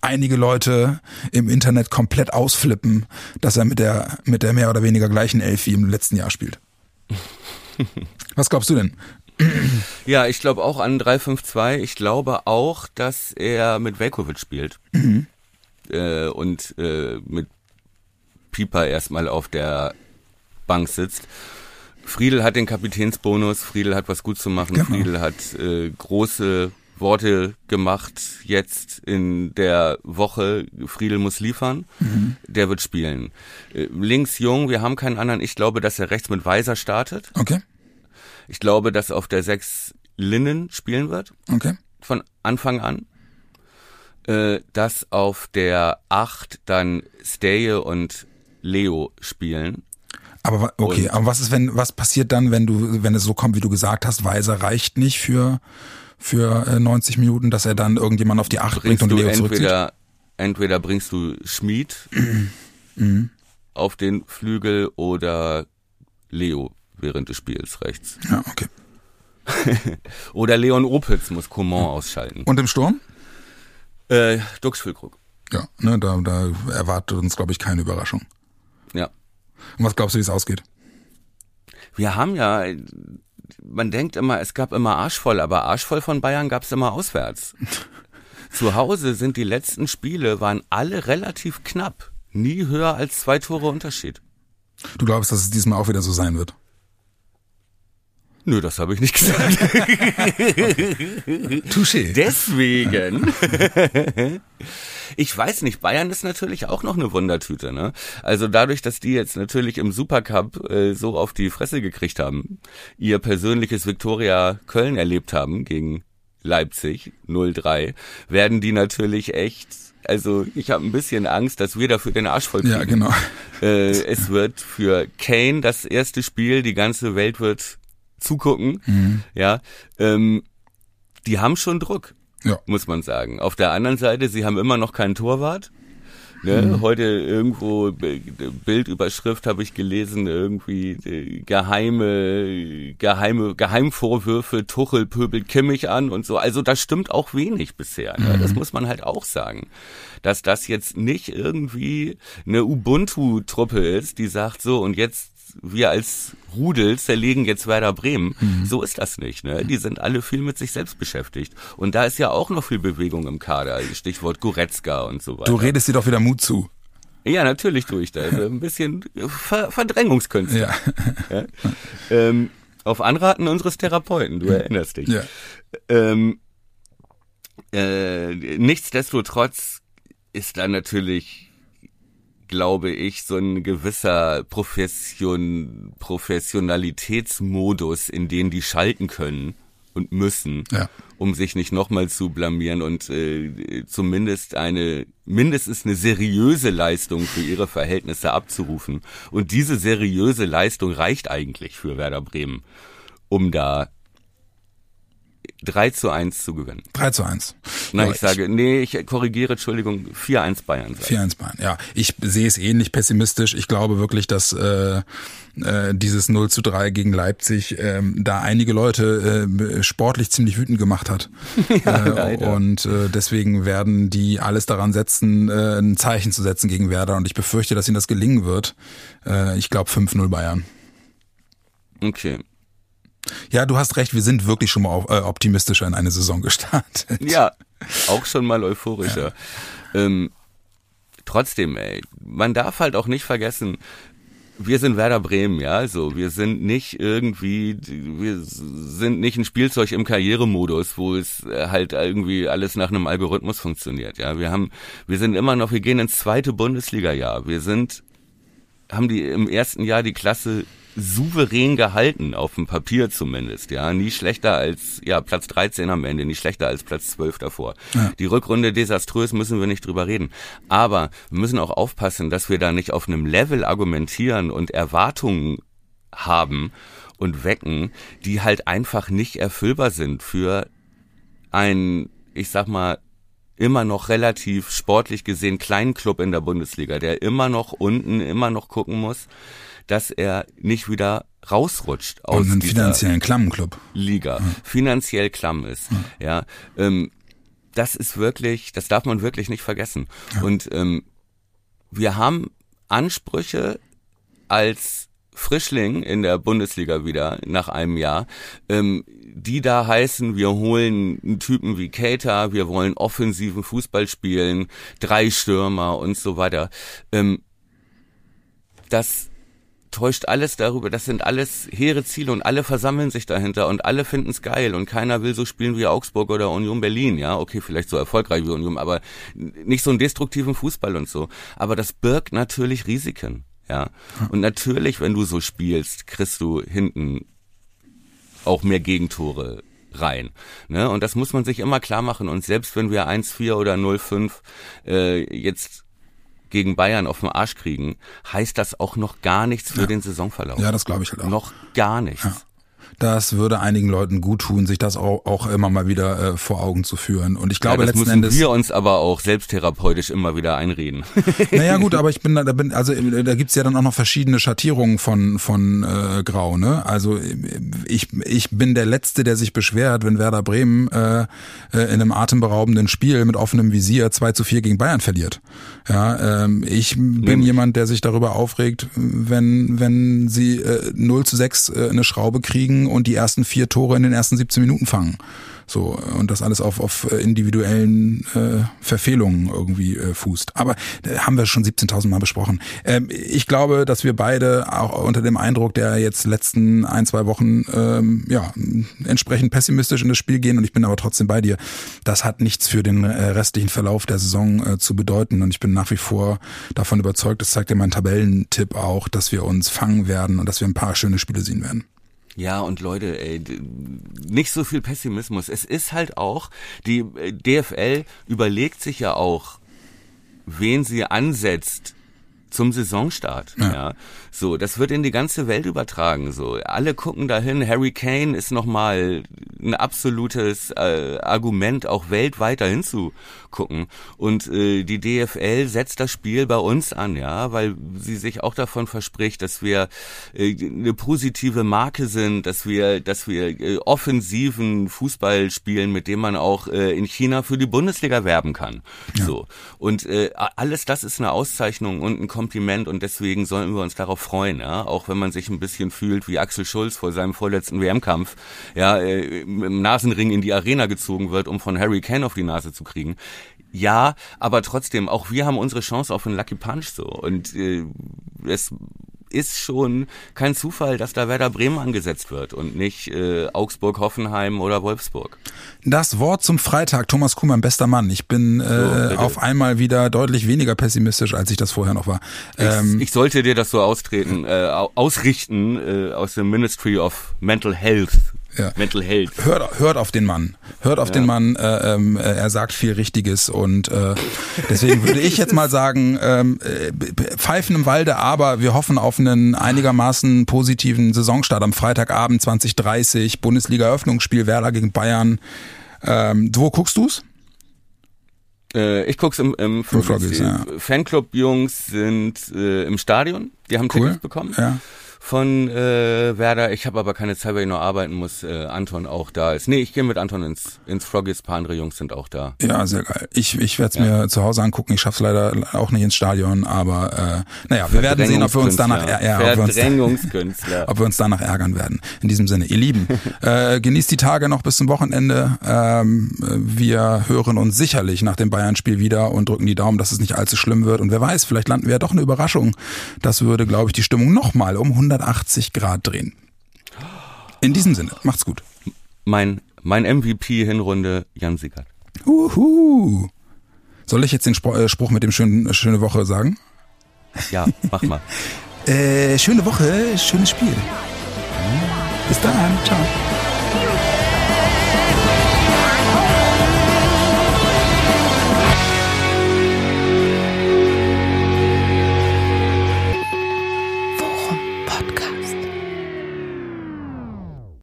einige Leute im Internet komplett ausflippen, dass er mit der, mit der mehr oder weniger gleichen Elf wie im letzten Jahr spielt. (laughs) Was glaubst du denn? Ja, ich glaube auch an 3-5-2. Ich glaube auch, dass er mit Velkovic spielt. Äh, und äh, mit Pieper erstmal auf der Bank sitzt. Friedel hat den Kapitänsbonus, Friedel hat was gut zu machen, Genau. Friedel hat äh, große Worte gemacht jetzt in der Woche. Friedel muss liefern, der wird spielen. Äh, links Jung, wir haben keinen anderen. Ich glaube, dass er rechts mit Weiser startet. Okay, Ich glaube, dass auf der 6 Linnen spielen wird, okay. von Anfang an. Äh, dass auf der 8 dann Steje und Leo spielen. Aber okay, Und- aber was ist, wenn, was passiert dann, wenn du, wenn es so kommt, wie du gesagt hast, Weiser reicht nicht für, für äh, 90 Minuten, dass er dann irgendjemand auf die 8 bringt und du Leo zurückzieht? entweder, entweder bringst du Schmied (clears throat) Mhm. auf den Flügel oder Leo während des Spiels rechts. Ja, okay. (laughs) Oder Leon Opitz muss Coman ausschalten. Und im Sturm? Äh, Dux Füllkrug. Ja, ne, da, da erwartet uns, glaube ich, keine Überraschung. Ja. Und was glaubst du, wie es ausgeht? Wir haben ja, man denkt immer, es gab immer Arschvoll, aber Arschvoll von Bayern gab es immer auswärts. (laughs) Zu Hause sind die letzten Spiele, waren alle relativ knapp. Nie höher als zwei Tore Unterschied. Du glaubst, dass es diesmal auch wieder so sein wird? Nö, das habe ich nicht gesagt. (laughs) Touché. Deswegen. ich weiß nicht, Bayern ist natürlich auch noch eine Wundertüte, ne? Also dadurch, dass die jetzt natürlich im Supercup äh, so auf die Fresse gekriegt haben, ihr persönliches Viktoria Köln erlebt haben gegen Leipzig 0-3, werden die natürlich echt also ich habe ein bisschen Angst, dass wir dafür den Arsch voll kriegen. Ja, genau. Äh, es wird für Kane das erste Spiel, die ganze Welt wird zugucken. Mhm. Ja, ähm, die haben schon Druck, Ja. muss man sagen. Auf der anderen Seite, sie haben immer noch keinen Torwart. Ne? Mhm. Heute irgendwo Be- Bildüberschrift habe ich gelesen, irgendwie äh, geheime, geheime, Geheimvorwürfe, Tuchel pöbelt Kimmich an und so. Also das stimmt auch wenig bisher. Ne? Mhm. Das muss man halt auch sagen. Dass das jetzt nicht irgendwie eine Ubuntu-Truppe ist, die sagt so und jetzt wir als Rudel zerlegen jetzt Werder Bremen. Mhm. So ist das nicht. Ne? Die sind alle viel mit sich selbst beschäftigt. Und da ist ja auch noch viel Bewegung im Kader. Stichwort Goretzka und so weiter. Du redest dir doch wieder Mut zu. Ja, natürlich tue ich das. Ein bisschen Ver Verdrängungskünste. Ja. (laughs) Ja? Ähm, auf Anraten unseres Therapeuten, du erinnerst dich. Ja. Ähm, äh, nichtsdestotrotz ist da natürlich, glaube ich, so ein gewisser Profession, Professionalitätsmodus, in den die schalten können und müssen, Ja. um sich nicht nochmal zu blamieren und äh, zumindest eine, mindestens eine seriöse Leistung für ihre Verhältnisse abzurufen. Und diese seriöse Leistung reicht eigentlich für Werder Bremen, um da 3 zu 1 zu gewinnen. 3 zu 1. Na, Ja, ich sage, nee, ich korrigiere, Entschuldigung, 4-1 Bayern. sage ich. 4-1 Bayern. Ja, ich sehe es ähnlich pessimistisch. Ich glaube wirklich, dass äh, äh, dieses 0 zu 3 gegen Leipzig ähm, da einige Leute äh, sportlich ziemlich wütend gemacht hat. (laughs) äh, leider. und äh, deswegen werden die alles daran setzen, äh, ein Zeichen zu setzen gegen Werder. Und ich befürchte, dass ihnen das gelingen wird. Äh, ich glaube 5-0 Bayern. Okay. Ja, du hast recht, wir sind wirklich schon mal äh, optimistischer in eine Saison gestartet. Ja, auch schon mal euphorischer. Ähm, trotzdem, ey, man darf halt auch nicht vergessen, wir sind Werder Bremen, ja, also wir sind nicht irgendwie, wir sind nicht ein Spielzeug im Karrieremodus, wo es äh, halt irgendwie alles nach einem Algorithmus funktioniert, ja. Wir haben, wir sind immer noch, wir gehen ins zweite Bundesliga-Jahr. Wir sind, haben die im ersten Jahr die Klasse souverän gehalten, auf dem Papier zumindest, ja. Nie schlechter als, ja, Platz 13 am Ende, nie schlechter als Platz 12 davor. Ja. Die Rückrunde desaströs, müssen wir nicht drüber reden. Aber wir müssen auch aufpassen, dass wir da nicht auf einem Level argumentieren und Erwartungen haben und wecken, die halt einfach nicht erfüllbar sind für ein, ich sag mal, immer noch relativ sportlich gesehen kleinen Club in der Bundesliga, der immer noch unten, immer noch gucken muss, dass er nicht wieder rausrutscht aus Und einen finanziellen Klammenclub. Liga, finanziell klamm ist. Ja, ähm, das ist wirklich, das darf man wirklich nicht vergessen. Und ähm, wir haben Ansprüche als Frischling in der Bundesliga wieder nach einem Jahr, ähm, die da heißen, wir holen einen Typen wie Keita, wir wollen offensiven Fußball spielen, drei Stürmer und so weiter. Ähm, das täuscht alles darüber, das sind alles hehre Ziele und alle versammeln sich dahinter und alle finden es geil und keiner will so spielen wie Augsburg oder Union Berlin, ja, okay, vielleicht so erfolgreich wie Union, aber nicht so einen destruktiven Fußball und so. Aber das birgt natürlich Risiken, ja. Und natürlich, wenn du so spielst, kriegst du hinten auch mehr Gegentore rein. Ne? Und das muss man sich immer klar machen. Und selbst wenn wir 1-4 oder 0-5 äh, jetzt gegen Bayern auf den Arsch kriegen, heißt das auch noch gar nichts für den Saisonverlauf. Ja, das glaube ich halt auch. Noch gar nichts. Das würde einigen Leuten gut tun, sich das auch, auch immer mal wieder äh, vor Augen zu führen. Und ich glaube ja, das letzten müssen Endes. wir uns aber auch selbsttherapeutisch immer wieder einreden. (laughs) Naja gut, aber ich bin da, da bin, also äh, da gibt's ja dann auch noch verschiedene Schattierungen von von äh, Grau, ne? Also äh, ich ich bin der Letzte, der sich beschwert, wenn Werder Bremen äh, äh, in einem atemberaubenden Spiel mit offenem Visier 2 zu 4 gegen Bayern verliert. Ja, ähm, ich bin Nämlich. jemand, der sich darüber aufregt, wenn wenn sie äh, 0 zu 6 äh, eine Schraube kriegen kriegen und die ersten vier Tore in den ersten 17 Minuten fangen. So, und das alles auf, auf individuellen äh, Verfehlungen irgendwie äh, fußt. Aber äh, haben wir schon 17.000 Mal besprochen. Ähm, ich glaube, dass wir beide auch unter dem Eindruck der jetzt letzten ein, zwei Wochen ähm, ja, entsprechend pessimistisch in das Spiel gehen und ich bin aber trotzdem bei dir. Das hat nichts für den äh, restlichen Verlauf der Saison äh, zu bedeuten und ich bin nach wie vor davon überzeugt, das zeigt ja mein Tabellentipp auch, dass wir uns fangen werden und dass wir ein paar schöne Spiele sehen werden. Ja, und Leute, ey, nicht so viel Pessimismus. Es ist halt auch, die äh, DFL überlegt sich ja auch, wen sie ansetzt zum Saisonstart. Ja. ja. So, das wird in die ganze Welt übertragen. So, alle gucken dahin. Harry Kane ist nochmal ein absolutes äh, Argument, auch weltweit dahin zu gucken. Und äh, die DFL setzt das Spiel bei uns an, ja, weil sie sich auch davon verspricht, dass wir äh, eine positive Marke sind, dass wir, dass wir äh, offensiven Fußball spielen, mit dem man auch äh, in China für die Bundesliga werben kann. Ja. So und äh, alles das ist eine Auszeichnung und ein Kompliment und deswegen sollen wir uns darauf freuen, ja, auch wenn man sich ein bisschen fühlt wie Axel Schulz vor seinem vorletzten WM-Kampf, ja, äh, im Nasenring in die Arena gezogen wird, um von Harry Kane auf die Nase zu kriegen. Ja, aber trotzdem, auch wir haben unsere Chance auf einen Lucky Punch so. Und äh, es ist schon kein Zufall, dass da Werder Bremen angesetzt wird und nicht äh, Augsburg, Hoffenheim oder Wolfsburg. Das Wort zum Freitag, Thomas Kuhmann, bester Mann. Ich bin äh, so, auf einmal wieder deutlich weniger pessimistisch, als ich das vorher noch war. Ähm, ich, ich sollte dir das so austreten, äh, ausrichten äh, aus dem Ministry of Mental Health ja. Mental Health. Hört, hört auf den Mann. Hört auf ja. den Mann. Äh, ähm, äh, er sagt viel Richtiges und äh, deswegen würde ich jetzt mal sagen, ähm, äh, pfeifen im Walde, aber wir hoffen auf einen einigermaßen positiven Saisonstart am Freitagabend 2030, Bundesliga-Eröffnungsspiel Werder gegen Bayern. Ähm, wo guckst du's? Äh, ich guck's im, im Froggies, ja. Fanclub-Jungs sind äh, im Stadion, die haben cool. Tickets bekommen. Ja von äh, Werder. Ich habe aber keine Zeit, weil ich noch arbeiten muss. Äh, Anton auch da ist. Nee, ich gehe mit Anton ins, ins Froggies. Ein paar andere Jungs sind auch da. Ja, sehr geil. Ich, ich werde es ja. mir zu Hause angucken. Ich schaff's leider auch nicht ins Stadion, aber äh, naja, wir werden sehen, ob wir uns danach ja, ja, ob, wir uns, (laughs) ob wir uns danach ärgern werden. In diesem Sinne, ihr Lieben, äh, genießt die Tage noch bis zum Wochenende. Ähm, wir hören uns sicherlich nach dem Bayern-Spiel wieder und drücken die Daumen, dass es nicht allzu schlimm wird. Und wer weiß, vielleicht landen wir ja doch eine Überraschung. Das würde, glaube ich, die Stimmung nochmal um 100 180 Grad drehen. In diesem Sinne, macht's gut. Mein, mein MVP-Hinrunde, Jan Siegert. Uhu. Soll ich jetzt den äh, Spruch mit dem schönen, schöne Woche sagen? Ja, mach mal. (laughs) äh, schöne Woche, schönes Spiel. Bis dann, ciao.